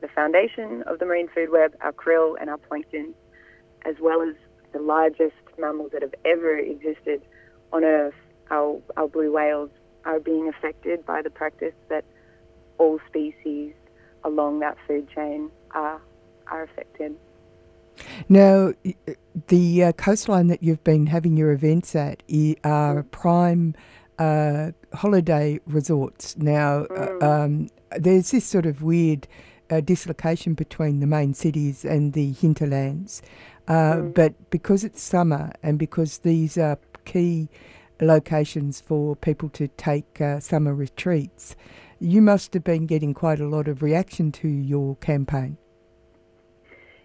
the foundation of the marine food web, our krill and our plankton, as well as the largest mammals that have ever existed on Earth, our, our blue whales, are being affected by the practice that all species along that food chain are, are affected. Now, the uh, coastline that you've been having your events at are prime uh, holiday resorts. Now, uh, Mm. um, there's this sort of weird uh, dislocation between the main cities and the hinterlands. Uh, But because it's summer and because these are key locations for people to take uh, summer retreats, you must have been getting quite a lot of reaction to your campaign.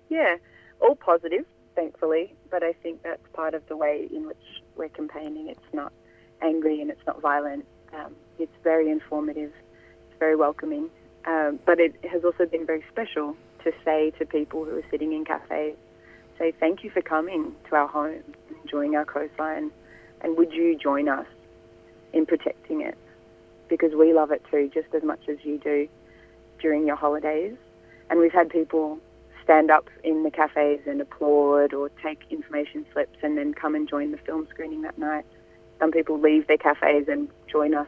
Yeah, all positive, thankfully, but I think that's part of the way in which we're campaigning. It's not angry and it's not violent. Um, it's very informative, it's very welcoming, um, but it has also been very special to say to people who are sitting in cafes, say thank you for coming to our home, enjoying our coastline, and would you join us in protecting it? Because we love it too, just as much as you do during your holidays. And we've had people stand up in the cafes and applaud or take information slips and then come and join the film screening that night. Some people leave their cafes and join us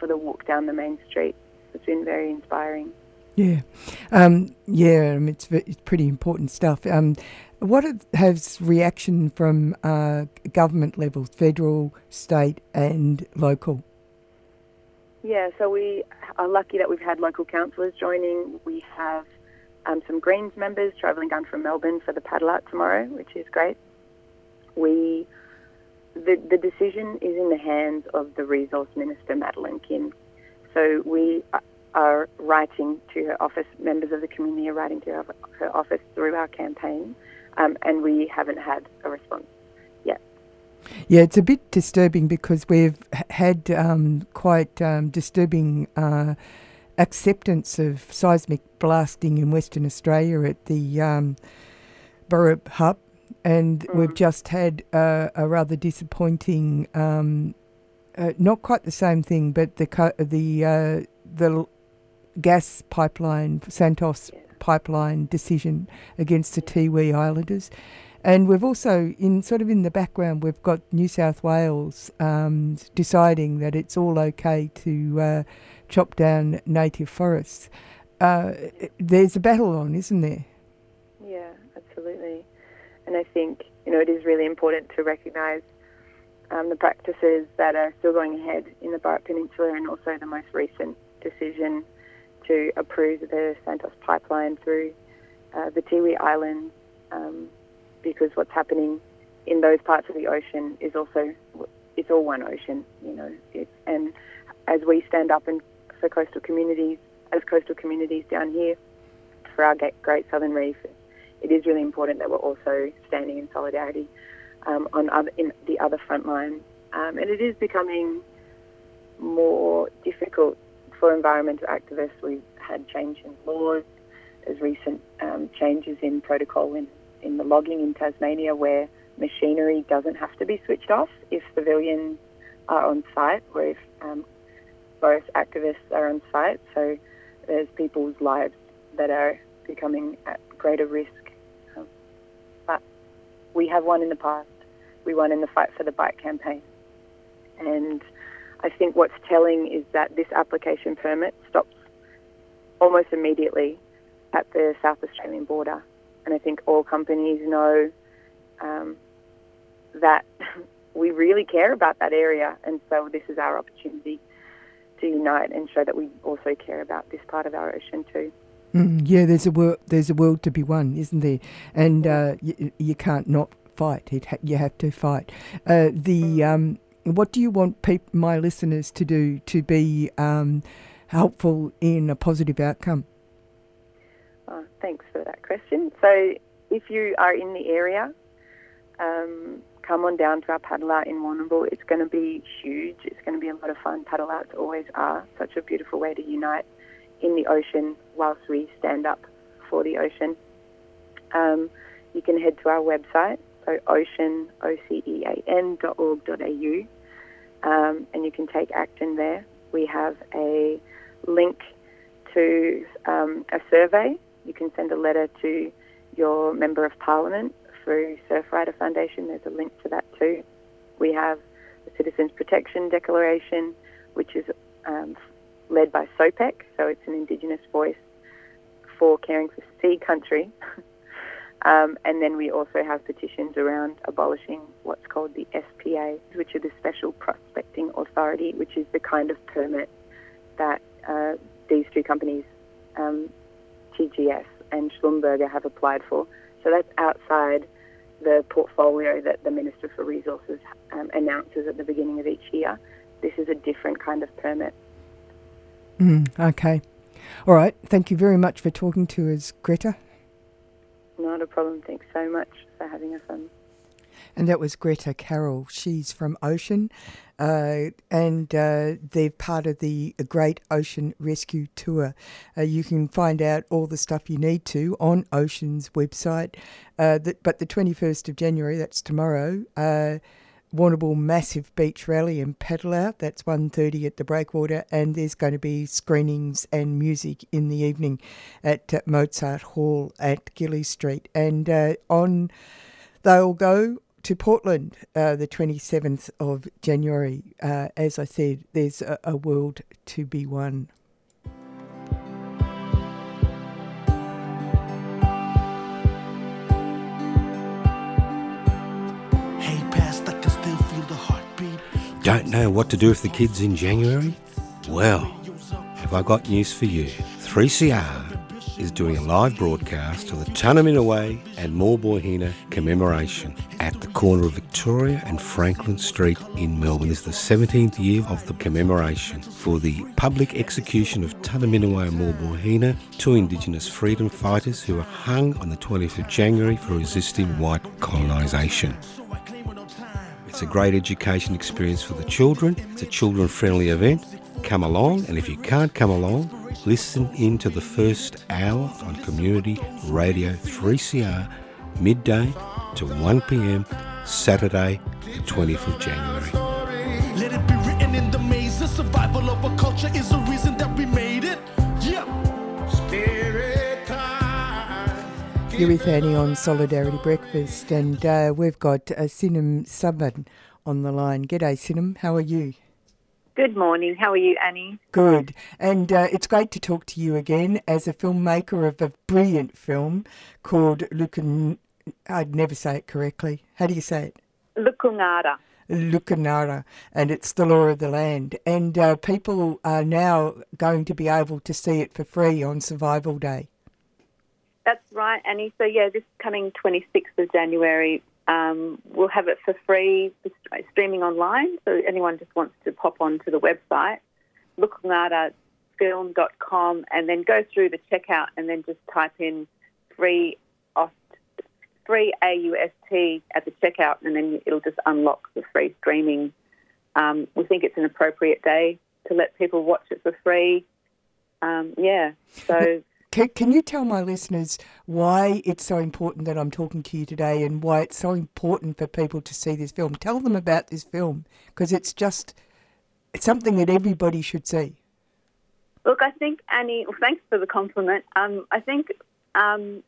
for the walk down the main street. It's been very inspiring. Yeah, um, yeah, um, it's it's pretty important stuff. Um, what has reaction from uh, government levels, federal, state, and local? Yeah, so we are lucky that we've had local councillors joining. We have um, some Greens members travelling down from Melbourne for the paddle out tomorrow, which is great. We the the decision is in the hands of the resource minister Madeleine King. So we are writing to her office, members of the community are writing to her, her office through our campaign, um, and we haven't had a response yet. Yeah, it's a bit disturbing because we've had um, quite um, disturbing uh, acceptance of seismic blasting in Western Australia at the um, Burrup Hub, and mm. we've just had uh, a rather disappointing. Um, uh, not quite the same thing, but the co- the uh, the gas pipeline, Santos yeah. pipeline decision against the Tiwi Islanders. And we've also, in sort of in the background, we've got New South Wales um, deciding that it's all okay to uh, chop down native forests. Uh, there's a battle on, isn't there? Yeah, absolutely. And I think you know it is really important to recognise um, the practices that are still going ahead in the Burrup Peninsula, and also the most recent decision to approve the Santos pipeline through uh, the Tiwi Islands. Um, because what's happening in those parts of the ocean is also it's all one ocean, you know. It, and as we stand up and for coastal communities, as coastal communities down here, for our Great Southern Reef, it is really important that we're also standing in solidarity um, on other, in the other front line. Um, and it is becoming more difficult for environmental activists. We've had change in laws. There's recent um, changes in protocol in in the logging in Tasmania where machinery doesn't have to be switched off if civilians are on site or if um, forest activists are on site. So there's people's lives that are becoming at greater risk. We have won in the past. We won in the Fight for the Bight campaign. And I think what's telling is that this application permit stops almost immediately at the South Australian border and I think all companies know um, that we really care about that area, and so this is our opportunity to unite and show that we also care about this part of our ocean too. Mm, yeah, there's a world. There's a world to be won, isn't there? And uh, you, you can't not fight. It ha- you have to fight. Uh, the mm. um, what do you want peop- my listeners to do to be um, helpful in a positive outcome? Oh, thanks for that question. So, if you are in the area, um, come on down to our paddle out in Warrnambool. It's going to be huge. It's going to be a lot of fun. Paddle outs always are such a beautiful way to unite in the ocean whilst we stand up for the ocean. Um, you can head to our website, so ocean, O-C-E-A-N dot org dot au, um, and you can take action there. We have a link to um, a survey you can send a letter to your Member of Parliament through Surfrider Foundation. There's a link to that too. We have the Citizens Protection Declaration, which is um, led by SOPEC, so it's an Indigenous voice for caring for sea country. um, and then we also have petitions around abolishing what's called the SPA, which are the Special Prospecting Authority, which is the kind of permit that uh, these two companies um, TGS and Schlumberger have applied for. So that's outside the portfolio that the Minister for Resources um, announces at the beginning of each year. This is a different kind of permit. Mm, okay. All right. Thank you very much for talking to us, Greta. Not a problem. Thanks so much for having us on. And that was Greta Carroll. She's from Ocean, uh, and uh, they're part of the Great Ocean Rescue Tour. Uh, you can find out all the stuff you need to on Ocean's website. Uh, but the 21st of January, that's tomorrow, uh, Warrnambool Massive Beach Rally and Paddle Out. That's 1.30 at the Breakwater, and there's going to be screenings and music in the evening at Mozart Hall at Gillies Street. And uh, on they'll go to Portland uh, the 27th of January. Uh, as I said, there's a, a world to be won. Don't know what to do with the kids in January? Well, have I got news for you? 3CR is doing a live broadcast of the Tunnerminnerwait and Maulboyheenner commemoration at the corner of Victoria and Franklin Street in Melbourne. This is the 17th year of the commemoration for the public execution of Tunnerminnerwait and Maulboyheenner, two Indigenous freedom fighters who were hung on the 20th of January for resisting white colonisation. It's a great education experience for the children. It's a children friendly event. Come along, and if you can't come along, listen in to the first hour on Community Radio 3CR midday to 1 pm Saturday, the 20th of January. You're with Annie on Solidarity Breakfast, and uh, we've got uh, Sinem Saban on the line. G'day, Sinem. How are you? Good morning. How are you, Annie? Good. And uh, it's great to talk to you again as a filmmaker of a brilliant film called Lucan. I'd never say it correctly. How do you say it? Luku Ngarra. Lucanara, and it's the law of the land. And uh, people are now going to be able to see it for free on Survival Day. That's right, Annie. So, yeah, this coming 26th of January, um, we'll have it for free streaming online. So, anyone just wants to pop onto the website, lukungarra.film.com, and then go through the checkout and then just type in free free AUST at the checkout, and then it'll just unlock the free streaming. Um, we think it's an appropriate day to let people watch it for free. Um, yeah, so. Can, can you tell my listeners why it's so important that I'm talking to you today and why it's so important for people to see this film? Tell them about this film because it's just it's something that everybody should see. Look, I think, Annie, well, thanks for the compliment. Um, I think, um,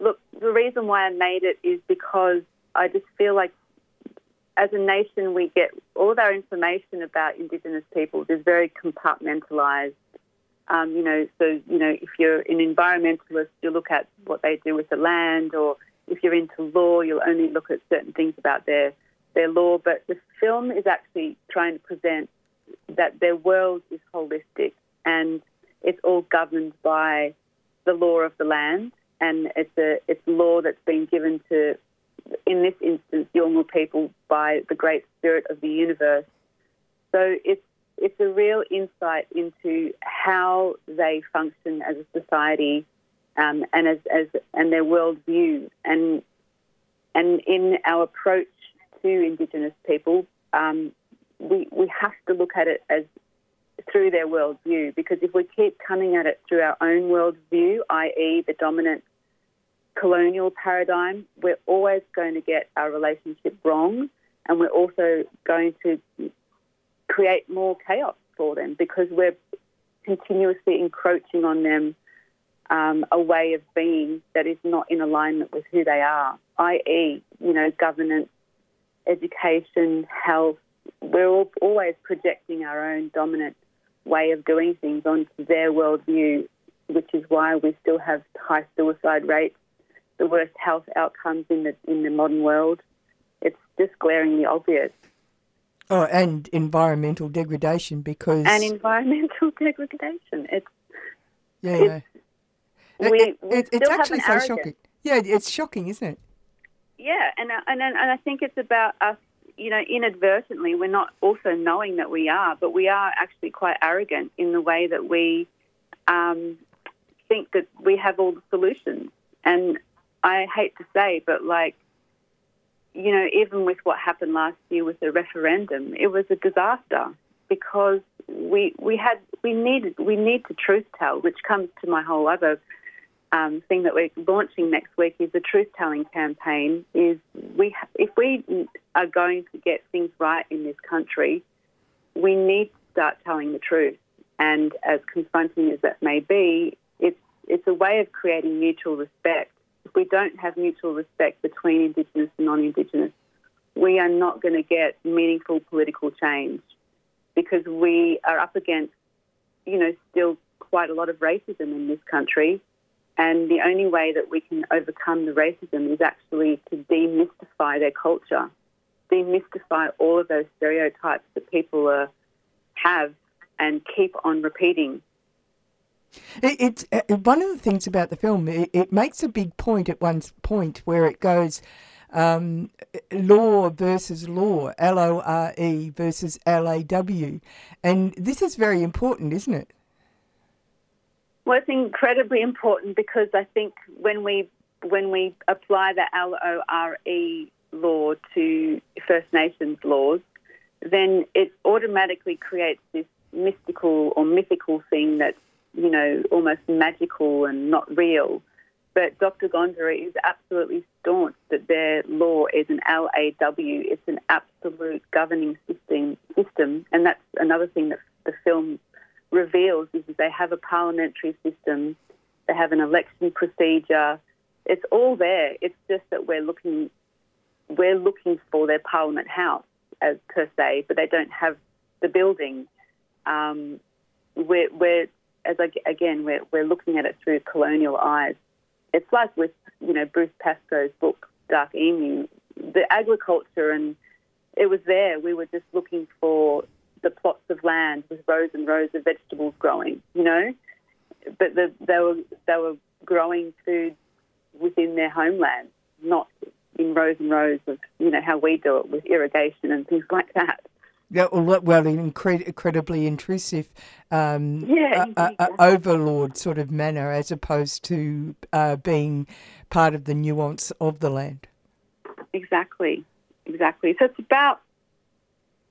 look, the reason why I made it is because I just feel like as a nation, we get all of our information about Indigenous peoples is very compartmentalised. Um, you know, so you know, if you're an environmentalist, you look at what they do with the land, or if you're into law, you'll only look at certain things about their their law. But the film is actually trying to present that their world is holistic and it's all governed by the law of the land, and it's a it's law that's been given to, in this instance, Yolngu people by the Great Spirit of the universe. So it's it's a real insight into how they function as a society um, and as, as and their worldview and and in our approach to Indigenous people, um, we we have to look at it as through their worldview because if we keep coming at it through our own worldview, i.e., the dominant colonial paradigm, we're always going to get our relationship wrong, and we're also going to create more chaos for them because we're continuously encroaching on them um, a way of being that is not in alignment with who they are, i.e., you know, governance, education, health. We're all, always projecting our own dominant way of doing things onto their worldview, which is why we still have high suicide rates, the worst health outcomes in the in the modern world. It's just glaringly obvious. Oh, and environmental degradation because and environmental degradation. It's yeah, yeah. we, It- we it- it's actually so arrogance. shocking. Yeah, it's shocking, isn't it? Yeah, and uh, and and I think it's about us. You know, inadvertently, we're not also knowing that we are, but we are actually quite arrogant in the way that we um, think that we have all the solutions. And I hate to say, but like, you know, even with what happened last year with the referendum, it was a disaster because we we had we needed we need to truth tell, which comes to my whole other um, thing that we're launching next week is the truth telling campaign. Is we if we are going to get things right in this country, we need to start telling the truth. And as confronting as that may be, it's it's a way of creating mutual respect. We don't have mutual respect between Indigenous and non-Indigenous, we are not going to get meaningful political change because we are up against, you know, still quite a lot of racism in this country. And the only way that we can overcome the racism is actually to demystify their culture, demystify all of those stereotypes that people are, have and keep on repeating. It, it's uh, one of the things about the film. It, it makes a big point at one point where it goes um, law versus law, L O R E versus L A W, and this is very important, isn't it? Well, it's incredibly important because I think when we when we apply the L O R E law to First Nations laws, then it automatically creates this mystical or mythical thing that's you know almost magical and not real. But Dr. Gondarra is absolutely staunch that their law is an LAW. It's an absolute governing system, system, and that's another thing that the film reveals is that they have a parliamentary system, they have an election procedure. It's all there. It's just that we're looking we're looking for their parliament house as per se, but they don't have the building. Um, we're, we're as I, again we're, we're looking at it through colonial eyes. It's like with you know Bruce Pascoe's book Dark Emu, the agriculture and it was there. We were just looking for the plots of land with rows and rows of vegetables growing, you know. But the, they were they were growing food within their homeland, not in rows and rows of you know how we do it with irrigation and things like that. Yeah, well, well in incred- incredibly intrusive, um, Yeah, uh, uh, overlord sort of manner, as opposed to uh, being part of the nuance of the land. Exactly, exactly. So it's about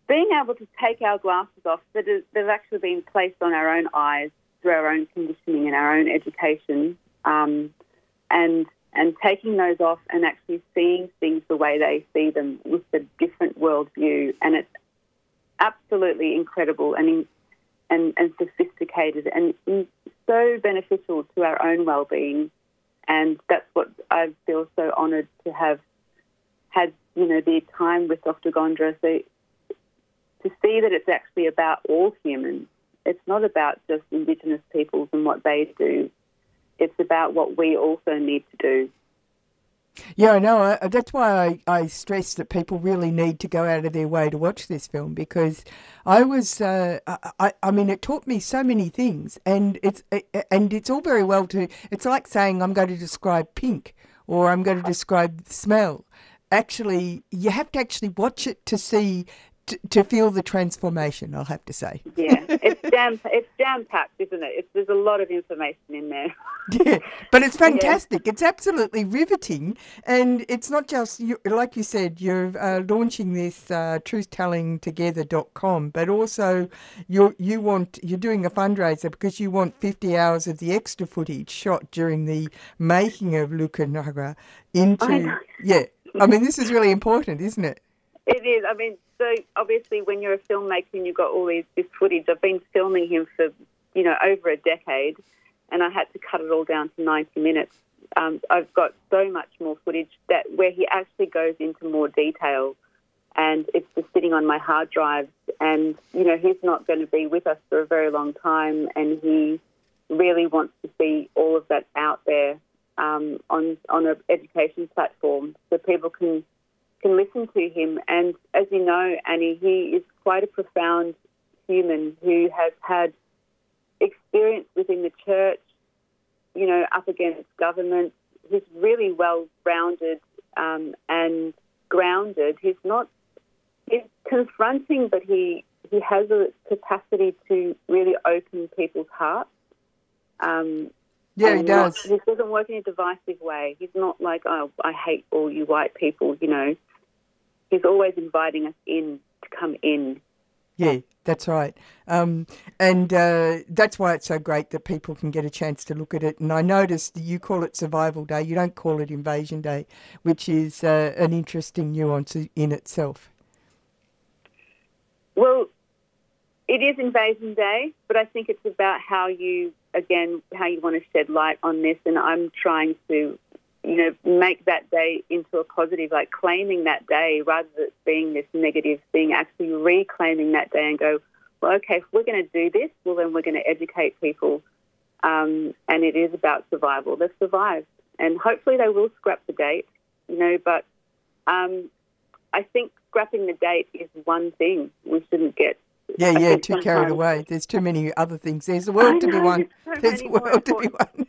being able to take our glasses off that they've actually been placed on our own eyes through our own conditioning and our own education, um, and and taking those off and actually seeing things the way they see them with a different worldview, and it's absolutely incredible and and, and sophisticated and so beneficial to our own well-being, and that's what I feel so honoured to have had. You know, the time with Dr. Gondarra, so to see that it's actually about all humans. It's not about just Indigenous peoples and what they do. It's about what we also need to do. Yeah, I know. That's why I, I stress that people really need to go out of their way to watch this film because I was, uh, I, I mean, it taught me so many things, and it's and it's all very well to. It's like saying I'm going to describe pink or I'm going to describe the smell. Actually, you have to actually watch it to see to, to feel the transformation. I'll have to say. Yeah, it's jam it's jam packed, isn't it? It's, there's a lot of information in there. yeah, but it's fantastic. It's absolutely riveting, and it's not just you, like you said. You're uh, launching this uh, truthtellingtogether.com, but also you you want you're doing a fundraiser because you want 50 hours of the extra footage shot during the making of Luku Ngarra into yeah. I mean, this is really important, isn't it? It is. I mean, so obviously, when you're a filmmaker and you've got all these this footage, I've been filming him for you know over a decade, and I had to cut it all down to 90 minutes. Um, I've got so much more footage that where he actually goes into more detail, and it's just sitting on my hard drives. And you know, he's not going to be with us for a very long time, and he really wants to see all of that out there um, on on an education platform so people can can listen to him. And as you know, Annie, he is quite a profound human who has had experience within the church, you know, up against government. He's really well rounded um, and grounded. He's not, he's confronting, but he, he has a capacity to really open people's hearts. Um, Yeah, he and not- does. he doesn't work in a divisive way. He's not like, oh, I hate all you white people, you know. He's always inviting us in to come in. Yeah, that's right. Um, and uh, that's why it's so great that people can get a chance to look at it. And I noticed you call it Survival Day, you don't call it Invasion Day, which is uh, an interesting nuance in itself. Well, it is Invasion Day, but I think it's about how you, again, how you want to shed light on this. And I'm trying to, you know, make that day into a positive, like claiming that day rather than being this negative thing, actually reclaiming that day and go, well, okay, if we're going to do this, well, then we're going to educate people. Um, and it is about survival. They've survived. And hopefully they will scrap the date, you know, but um, I think scrapping the date is one thing. We shouldn't get Yeah, I yeah, too carried away. There's too many other things. There's a world to be won. there's so There's a world to be won.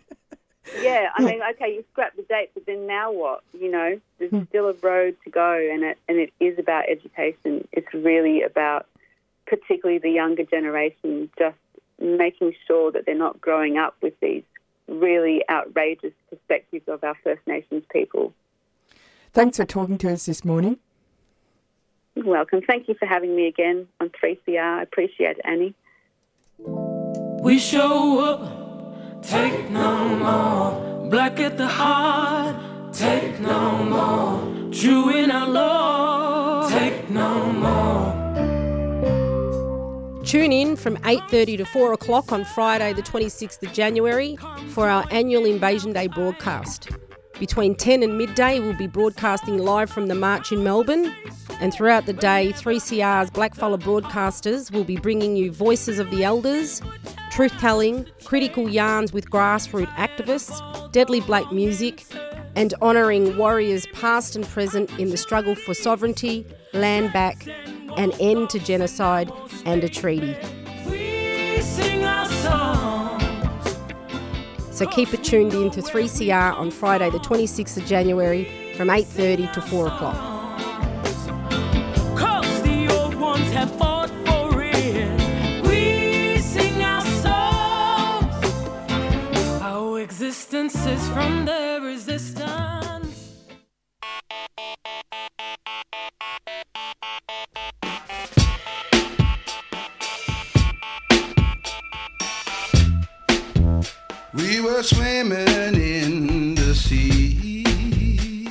Yeah, I mean, okay, you scrap the date, but then now what? You know, there's Hmm. still a road to go, and it and it is about education. It's really about, particularly the younger generation, just making sure that they're not growing up with these really outrageous perspectives of our First Nations people. Thanks for talking to us this morning. You're welcome. Thank you for having me again on 3CR. I appreciate it, Annie. We show up, take no more. Black at the heart, take no more. True in our love, take no more. Tune in from 8:30 to 4 o'clock on Friday, the 26th of January, for our annual Invasion Day broadcast. Between 10 and midday, we'll be broadcasting live from the march in Melbourne, and throughout the day, 3CR's Blackfella broadcasters will be bringing you voices of the elders, truth telling, critical yarns with grassroots activists, deadly black music, and honouring warriors past and present in the struggle for sovereignty, land back, an end to genocide, and a treaty. So keep it tuned in to 3CR on Friday, the 26th of January from 8:30 to 4 o'clock. Cause the old ones We were swimming in the sea.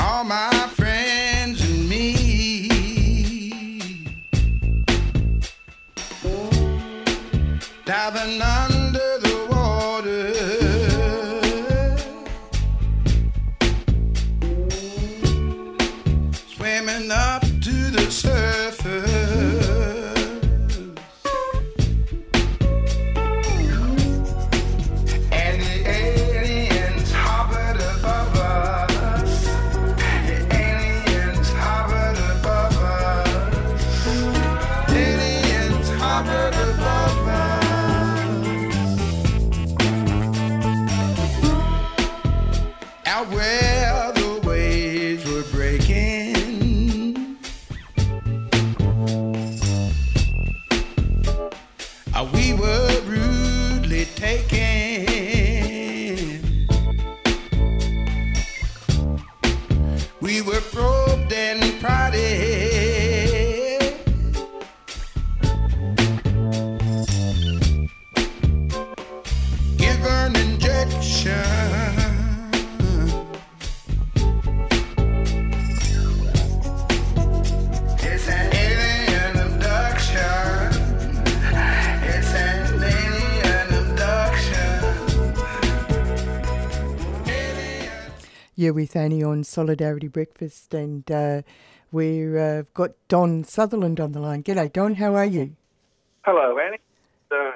All my friends and me. Diving under with Annie on Solidarity Breakfast, and uh, we've uh, got Don Sutherland on the line. G'day, Don. How are you? Hello, Annie. Uh,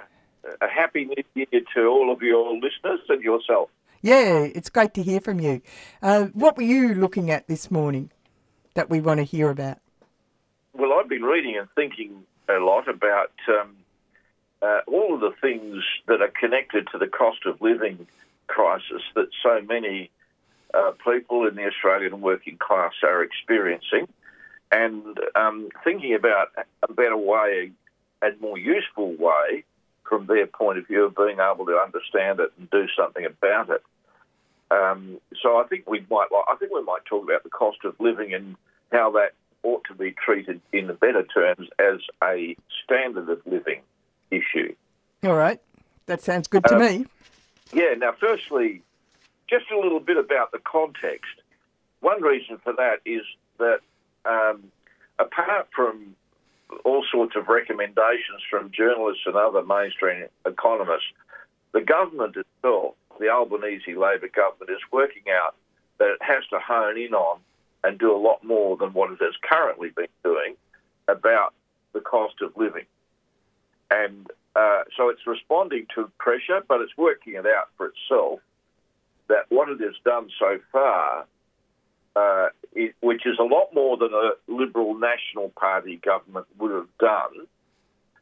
a happy new year to all of your listeners and yourself. Yeah, it's great to hear from you. Uh, what were you looking at this morning that we want to hear about? Well, I've been reading and thinking a lot about um, uh, all of the things that are connected to the cost of living crisis that so many uh, people in the Australian working class are experiencing, and um, thinking about a better way and more useful way from their point of view of being able to understand it and do something about it. Um, so I think we might I think we might talk about the cost of living and how that ought to be treated in the better terms as a standard of living issue. All right, that sounds good to Um, me. Yeah, now, firstly, just a little bit about the context. One reason for that is that um, apart from all sorts of recommendations from journalists and other mainstream economists, the government itself, the Albanese Labor government, is working out that it has to hone in on and do a lot more than what it has currently been doing about the cost of living. And uh, so it's responding to pressure, but it's working it out for itself that what it has done so far uh, it, which is a lot more than a Liberal National Party government would have done,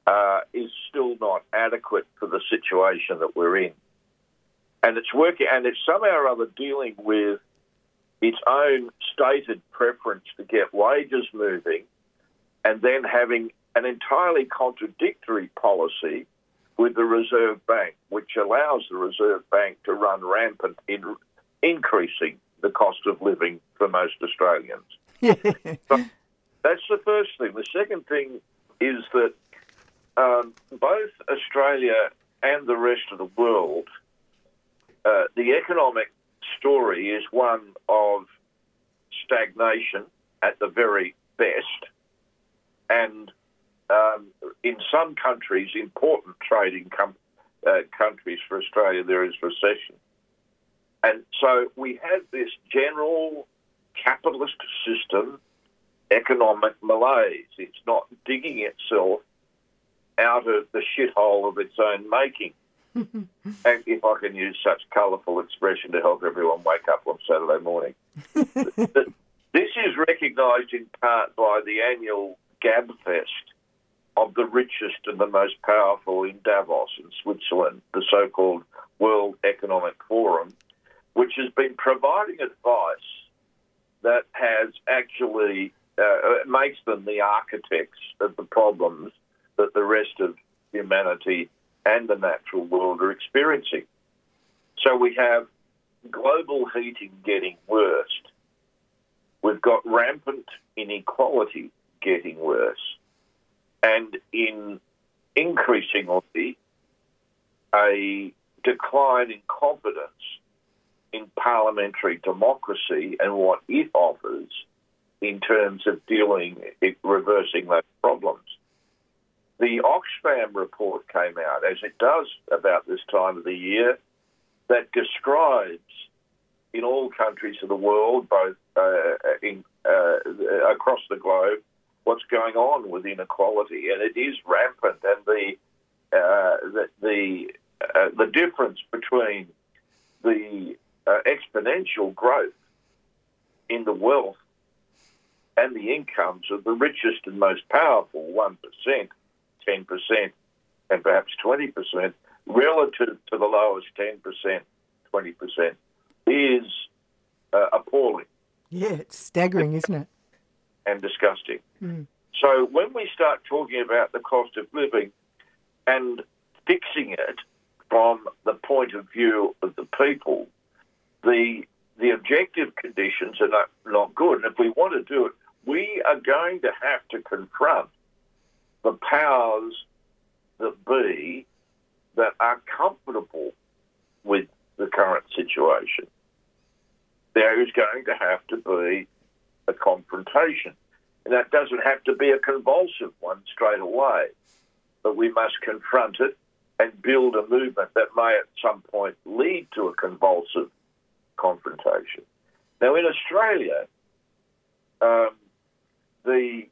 uh, is still not adequate for the situation that we're in. And it's working, and it's somehow or other dealing with its own stated preference to get wages moving and then having an entirely contradictory policy with the Reserve Bank, which allows the Reserve Bank to run rampant in increasing the cost of living for most Australians. So that's the first thing. The second thing is that um, both Australia and the rest of the world, uh, the economic story is one of stagnation at the very best, and um, in some countries, important trading com- uh, countries for Australia, there is recession. And so we have this general capitalist system economic malaise. It's not digging itself out of the shithole of its own making. and if I can use such colourful expression to help everyone wake up on Saturday morning. this is recognised in part by the annual Gabfest of the richest and the most powerful in Davos in Switzerland, the so-called World Economic Forum, which has been providing advice that has actually uh, makes them the architects of the problems that the rest of humanity and the natural world are experiencing. So we have global heating getting worse. We've got rampant inequality getting worse. And in increasingly a decline in confidence in parliamentary democracy and what it offers in terms of dealing, reversing those problems. The Oxfam report came out, as it does about this time of the year, that describes in all countries of the world, both uh, in, uh, across the globe, what's going on with inequality, and it is rampant. And the uh, the the, uh, the difference between the uh, exponential growth in the wealth and the incomes of the richest and most powerful one percent, ten percent, and perhaps twenty percent, relative to the lowest ten percent, twenty percent, is uh, appalling Yeah, it's staggering, isn't it? And disgusting. Mm. So when we start talking about the cost of living and fixing it from the point of view of the people, the the objective conditions are not, not good. And if we want to do it, we are going to have to confront the powers that be that are comfortable with the current situation. There is going to have to be a confrontation. And that doesn't have to be a convulsive one straight away, but we must confront it and build a movement that may at some point lead to a convulsive confrontation. Now, in Australia, um, the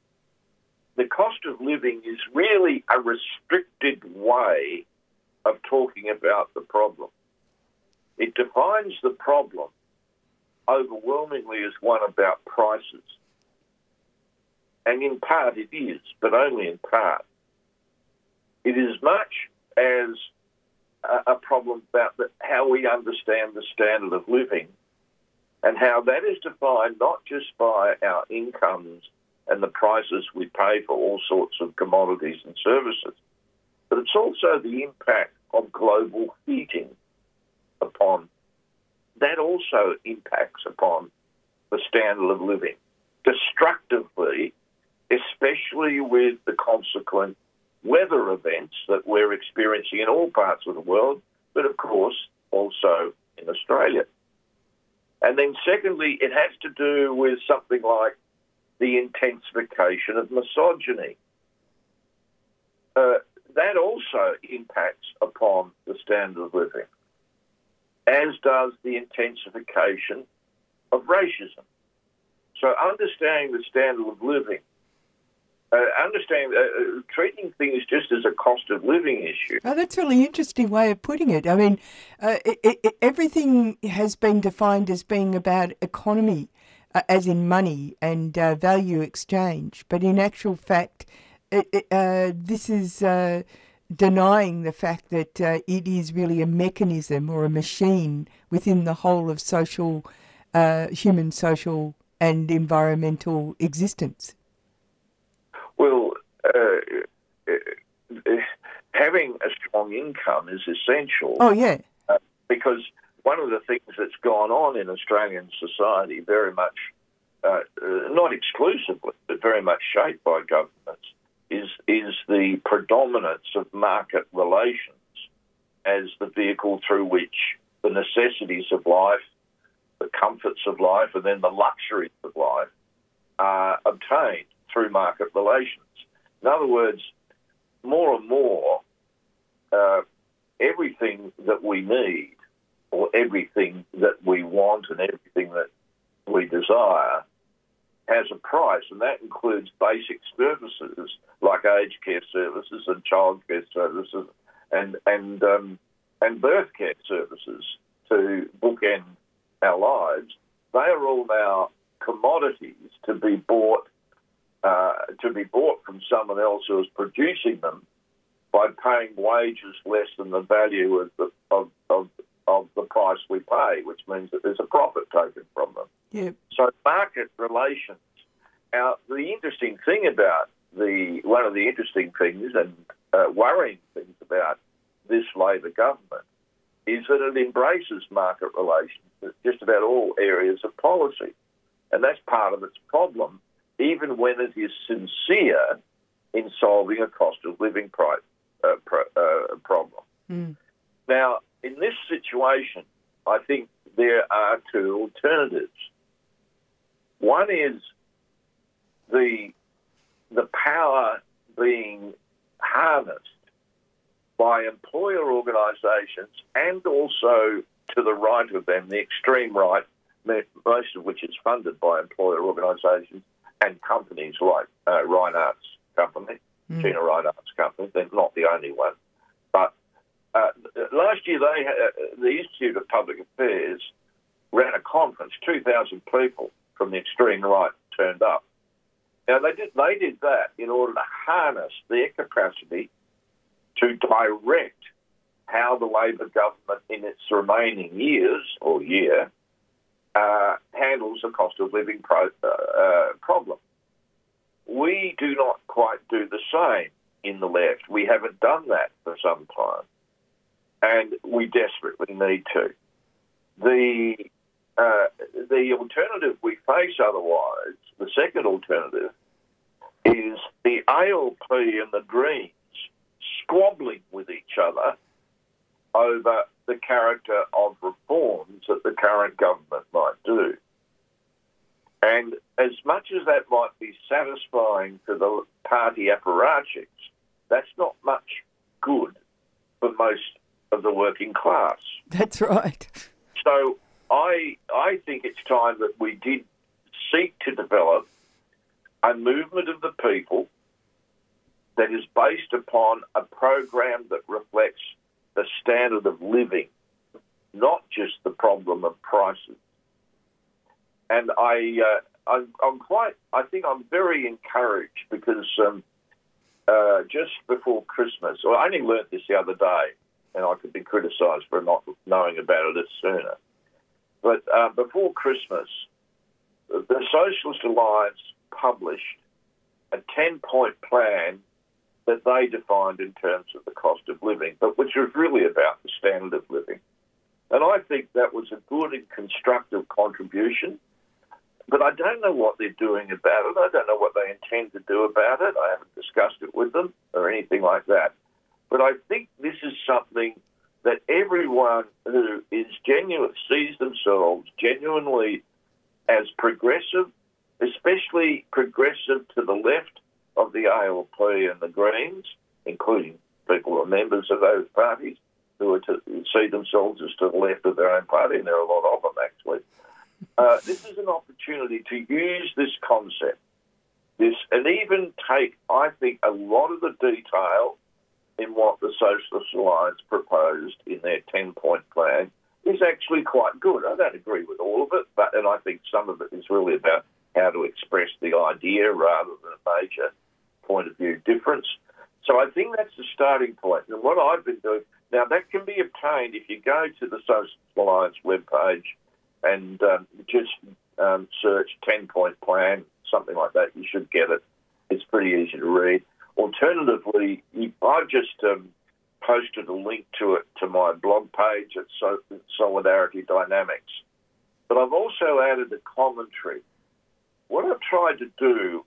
the cost of living is really a restricted way of talking about the problem. It defines the problem overwhelmingly is one about prices. And in part it is, but only in part. It is much as a, problem about the, how we understand the standard of living and how that is defined not just by our incomes and the prices we pay for all sorts of commodities and services, but it's also the impact of global heating upon that also impacts upon the standard of living destructively, especially with the consequent weather events that we're experiencing in all parts of the world, but of course also in Australia. And then, secondly, it has to do with something like the intensification of misogyny. Uh, that also impacts upon the standard of living as does the intensification of racism. So, understanding the standard of living, uh, understanding, uh, uh, treating things just as a cost of living issue. Oh, that's a really interesting way of putting it. I mean, uh, it, it, everything has been defined as being about economy. uh, as in money and uh, value exchange. But in actual fact, it, this is denying the fact that uh, it is really a mechanism or a machine within the whole of social, uh, human social and environmental existence. Well, uh, uh, having a strong income is essential. Oh, yeah. Uh, because one of the things that's gone on in Australian society, very much, uh, not exclusively, but very much shaped by governments, is is the predominance of market relations as the vehicle through which the necessities of life, the comforts of life, and then the luxuries of life are obtained through market relations. In other words, more and more, uh, everything that we need, or everything that we want, and everything that we desire, has a price, and that includes basic services like aged care services and childcare services, and and um, and birth care services to bookend our lives. They are all now commodities to be bought uh, to be bought from someone else who is producing them by paying wages less than the value of the of, of, of the price we pay, which means that there's a profit taken from them. Yeah. So market relations. Now, the interesting thing about the one of the interesting things and uh, worrying things about this Labor government is that it embraces market relations in just about all areas of policy, and that's part of its problem, even when it is sincere in solving a cost of living price, uh, pro, uh, problem. Mm. Now, in this situation, I think there are two alternatives. One is the the power being harnessed by employer organisations and also to the right of them, the extreme right, most of which is funded by employer organisations and companies like uh, Rinehart's company, Mm. Gina Rinehart's company. They're not the only one, but uh, last year they uh, the Institute of Public Affairs ran a conference. Two thousand people from the extreme right turned up. Now they did they did that in order to harness their capacity to direct how the Labor government in its remaining years or year uh, handles the cost of living pro- uh, uh, problem. We do not quite do the same in the left. We haven't done that for some time, and we desperately need to. The uh, the alternative we face otherwise, the second alternative, is the ALP and the Greens squabbling with each other over the character of reforms that the current government might do. And as much as that might be satisfying for the party apparatchiks, that's not much good for most of the working class. That's right. So I I think it's time that we did seek to develop a movement of the people that is based upon a program that reflects the standard of living, not just the problem of prices. And I, uh, I'm, I'm quite, I think I'm very encouraged because um, uh, just before Christmas, well, I only learnt this the other day, and I could be criticised for not knowing about it sooner. But uh, before Christmas, the Socialist Alliance published a 10 point plan that they defined in terms of the cost of living, but which was really about the standard of living. And I think that was a good and constructive contribution. But I don't know what they're doing about it. I don't know what they intend to do about it. I haven't discussed it with them or anything like that. But I think this is something that everyone who is genuine themselves genuinely as progressive, especially progressive to the left of the ALP and the Greens, including people who are members of those parties who are to see themselves as to the left of their own party, and there are a lot of them actually. Uh, this is an opportunity to use this concept, this, and even take, I think, a lot of the detail in what the Socialist Alliance proposed in their 10 point plan is actually quite good. I don't agree with all of it, but and I think some of it is really about how to express the idea rather than a major point of view difference. So I think that's the starting point. And what I've been doing now that can be obtained if you go to the Social Alliance webpage and um, just um, search 10 point plan, something like that. You should get it. It's pretty easy to read. Alternatively, I've just um, posted a link to it to my blog page at so- Solidarity Dynamics. But I've also added a commentary. What I've tried to do,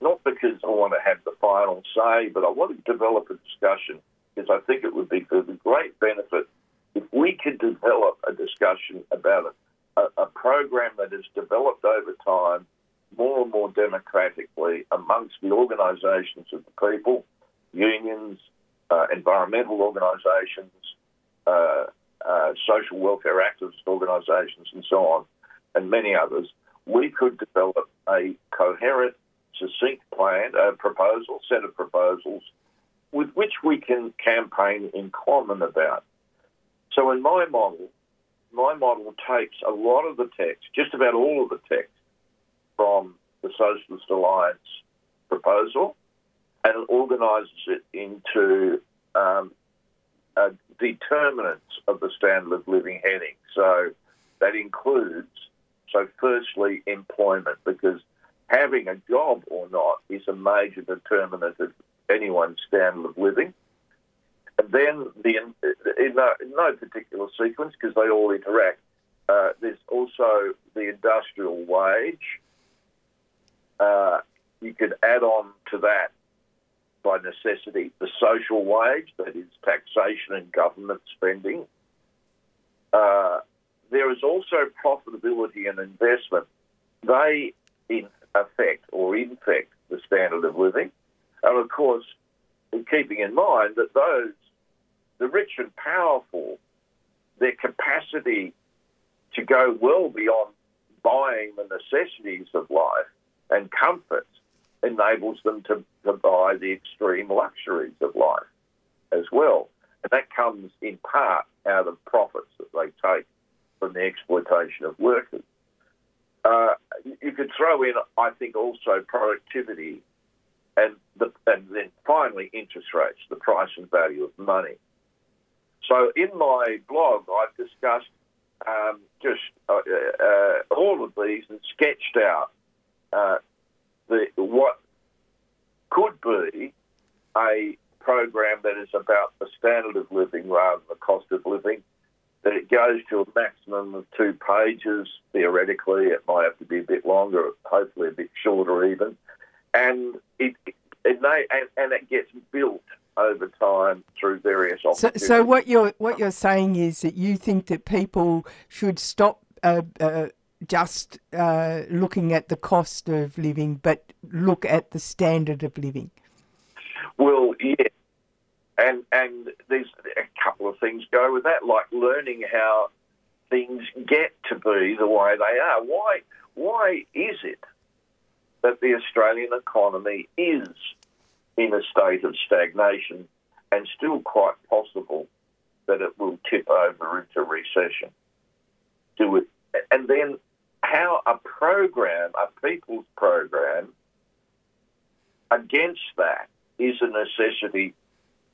not because I want to have the final say, but I want to develop a discussion because I think it would be for the great benefit if we could develop a discussion about a, a, a program that is developed over time more and more democratically amongst the organisations of the people, unions, uh, environmental organisations, uh, uh, social welfare activist organisations, and so on, and many others, we could develop a coherent, succinct plan, a proposal, set of proposals with which we can campaign in common about. So in my model, my model takes a lot of the text, just about all of the text, from the Socialist Alliance proposal and organises it into um, determinants of the standard of living heading. So that includes, so firstly, employment, because having a job or not is a major determinant of anyone's standard of living. And then, the, in, no, in no particular sequence, because they all interact, uh, there's also the industrial wage. Uh, you could add on to that, by necessity, the social wage, that is taxation and government spending. Uh, there is also profitability and investment. They, in affect or infect the standard of living. And of course, keeping in mind that those, the rich and powerful, their capacity to go well beyond buying the necessities of life and comforts enables them to, to buy the extreme luxuries of life as well. And that comes in part out of profits that they take from the exploitation of workers. Uh, you could throw in, I think, also productivity and, the, and then finally interest rates, the price and value of money. So in my blog, I've discussed um, just uh, uh, all of these and sketched out uh, the what could be a program that is about the standard of living rather than the cost of living. That it goes to a maximum of two pages. Theoretically, it might have to be a bit longer, hopefully a bit shorter even, and it, it may, and, and it gets built over time through various So, so what you're what you're saying is that you think that people should stop uh, uh, just uh, looking at the cost of living, but look at the standard of living. Well, yeah, and and there's a couple of things go with that, like learning how things get to be the way they are. Why why is it that the Australian economy is in a state of stagnation and still quite possible that it will tip over into recession? Do it, and then how a program, a people's program, against that is a necessity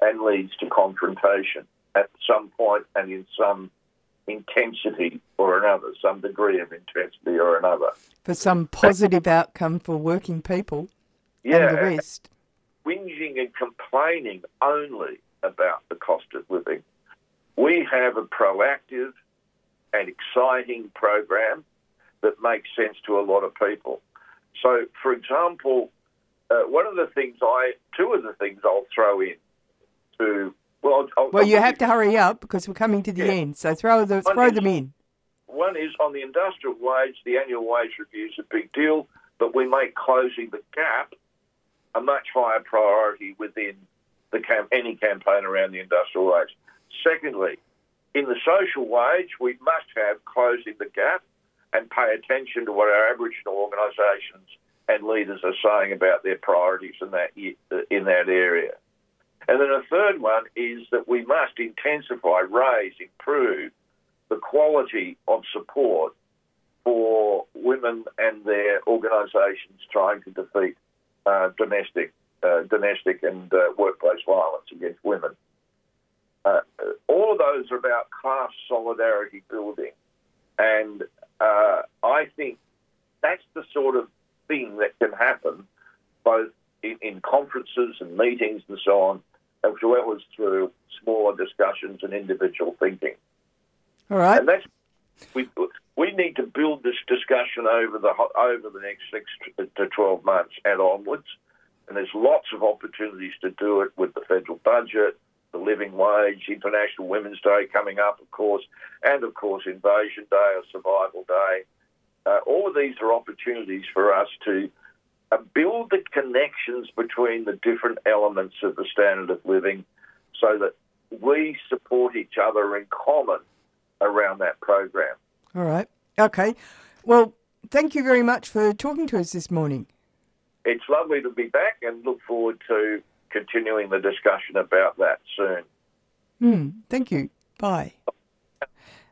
and leads to confrontation at some point and in some intensity or another, some degree of intensity or another. For some positive outcome for working people Yeah, and the rest. whinging and complaining only about the cost of living. We have a proactive and exciting program that makes sense to a lot of people. So, for example, uh, one of the things I, two of the things I'll throw in to, well, I'll, I'll, Well, you I'll- have to hurry up because we're coming to the end. So throw the One throw is- them in. One is on the industrial wage, the annual wage review is a big deal, but we make closing the gap a much higher priority within the cam- any campaign around the industrial wage. Secondly, in the social wage, we must have closing the gap and pay attention to what our Aboriginal organisations and leaders are saying about their priorities in that in that area. And then a third one is that we must intensify, raise, improve the quality of support for women and their organisations trying to defeat uh, domestic, uh, domestic and uh, workplace violence against women. Uh, all of those are about class solidarity building, and uh, I think that's the sort of thing that can happen both in, in conferences and meetings and so on, as well as through smaller discussions and individual thinking. All right. And that's we we need to build this discussion over the over the next six to twelve months and onwards. And there's lots of opportunities to do it with the federal budget, the living wage, International Women's Day coming up, of course, and of course Invasion Day or Survival Day. Uh, all of these are opportunities for us to uh, build the connections between the different elements of the standard of living so that we support each other in common around that program. All right. Okay. Well, thank you very much for talking to us this morning. It's lovely to be back and look forward to continuing the discussion about that soon. Hmm. Thank you. Bye.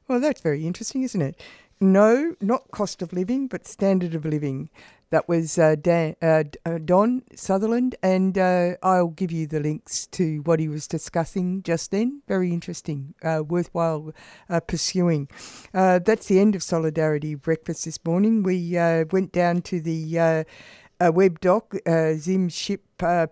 Well, that's very interesting, isn't it? No, not cost of living, but standard of living. That was uh, Dan, uh, uh, Don Sutherland, and uh, I'll give you the links to what he was discussing just then. Very interesting, uh, worthwhile uh, pursuing. That's the end of Solidarity Breakfast this morning. We went down to the Webb Dock, Zim Ship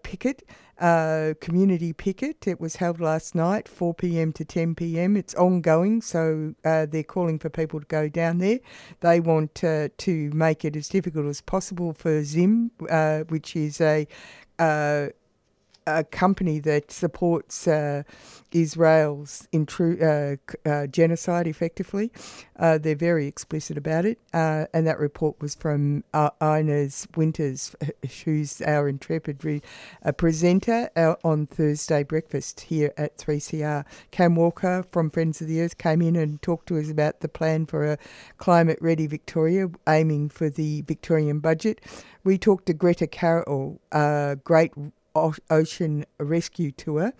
Picket uh, community picket. It was held last night, 4 p.m. to 10 p.m. It's ongoing, so uh, they're calling for people to go down there. They want uh, to make it as difficult as possible for Zim, uh, which is a uh, a company that supports uh, Israel's intru- uh, uh, genocide effectively. Uh, they're very explicit about it. Uh, and that report was from Inez Winters, who's our intrepid re- presenter on Thursday breakfast here at 3CR. Cam Walker from Friends of the Earth came in and talked to us about the plan for a climate ready Victoria, aiming for the Victorian budget. We talked to Greta Carroll, a great ocean rescue tour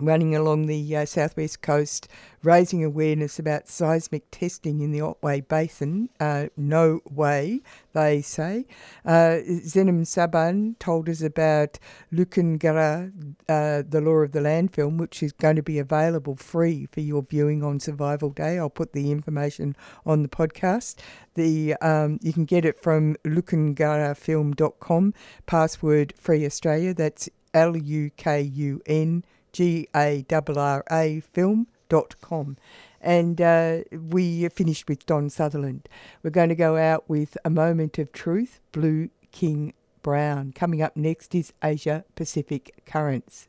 running along the uh, southwest coast, raising awareness about seismic testing in the Otway Basin. Uh, no way, they say. Uh, Sinem Saban told us about Luku Ngarra, uh, the Law of the Land film, which is going to be available free for your viewing on Survival Day. I'll put the information on the podcast. The um, you can get it from lukungarrafilm.com. Password free Australia. That's L U K U N G A R R A film.com. And uh, we finished with Don Sutherland. We're going to go out with A Moment of Truth, Blue King Brown. Coming up next is Asia Pacific Currents.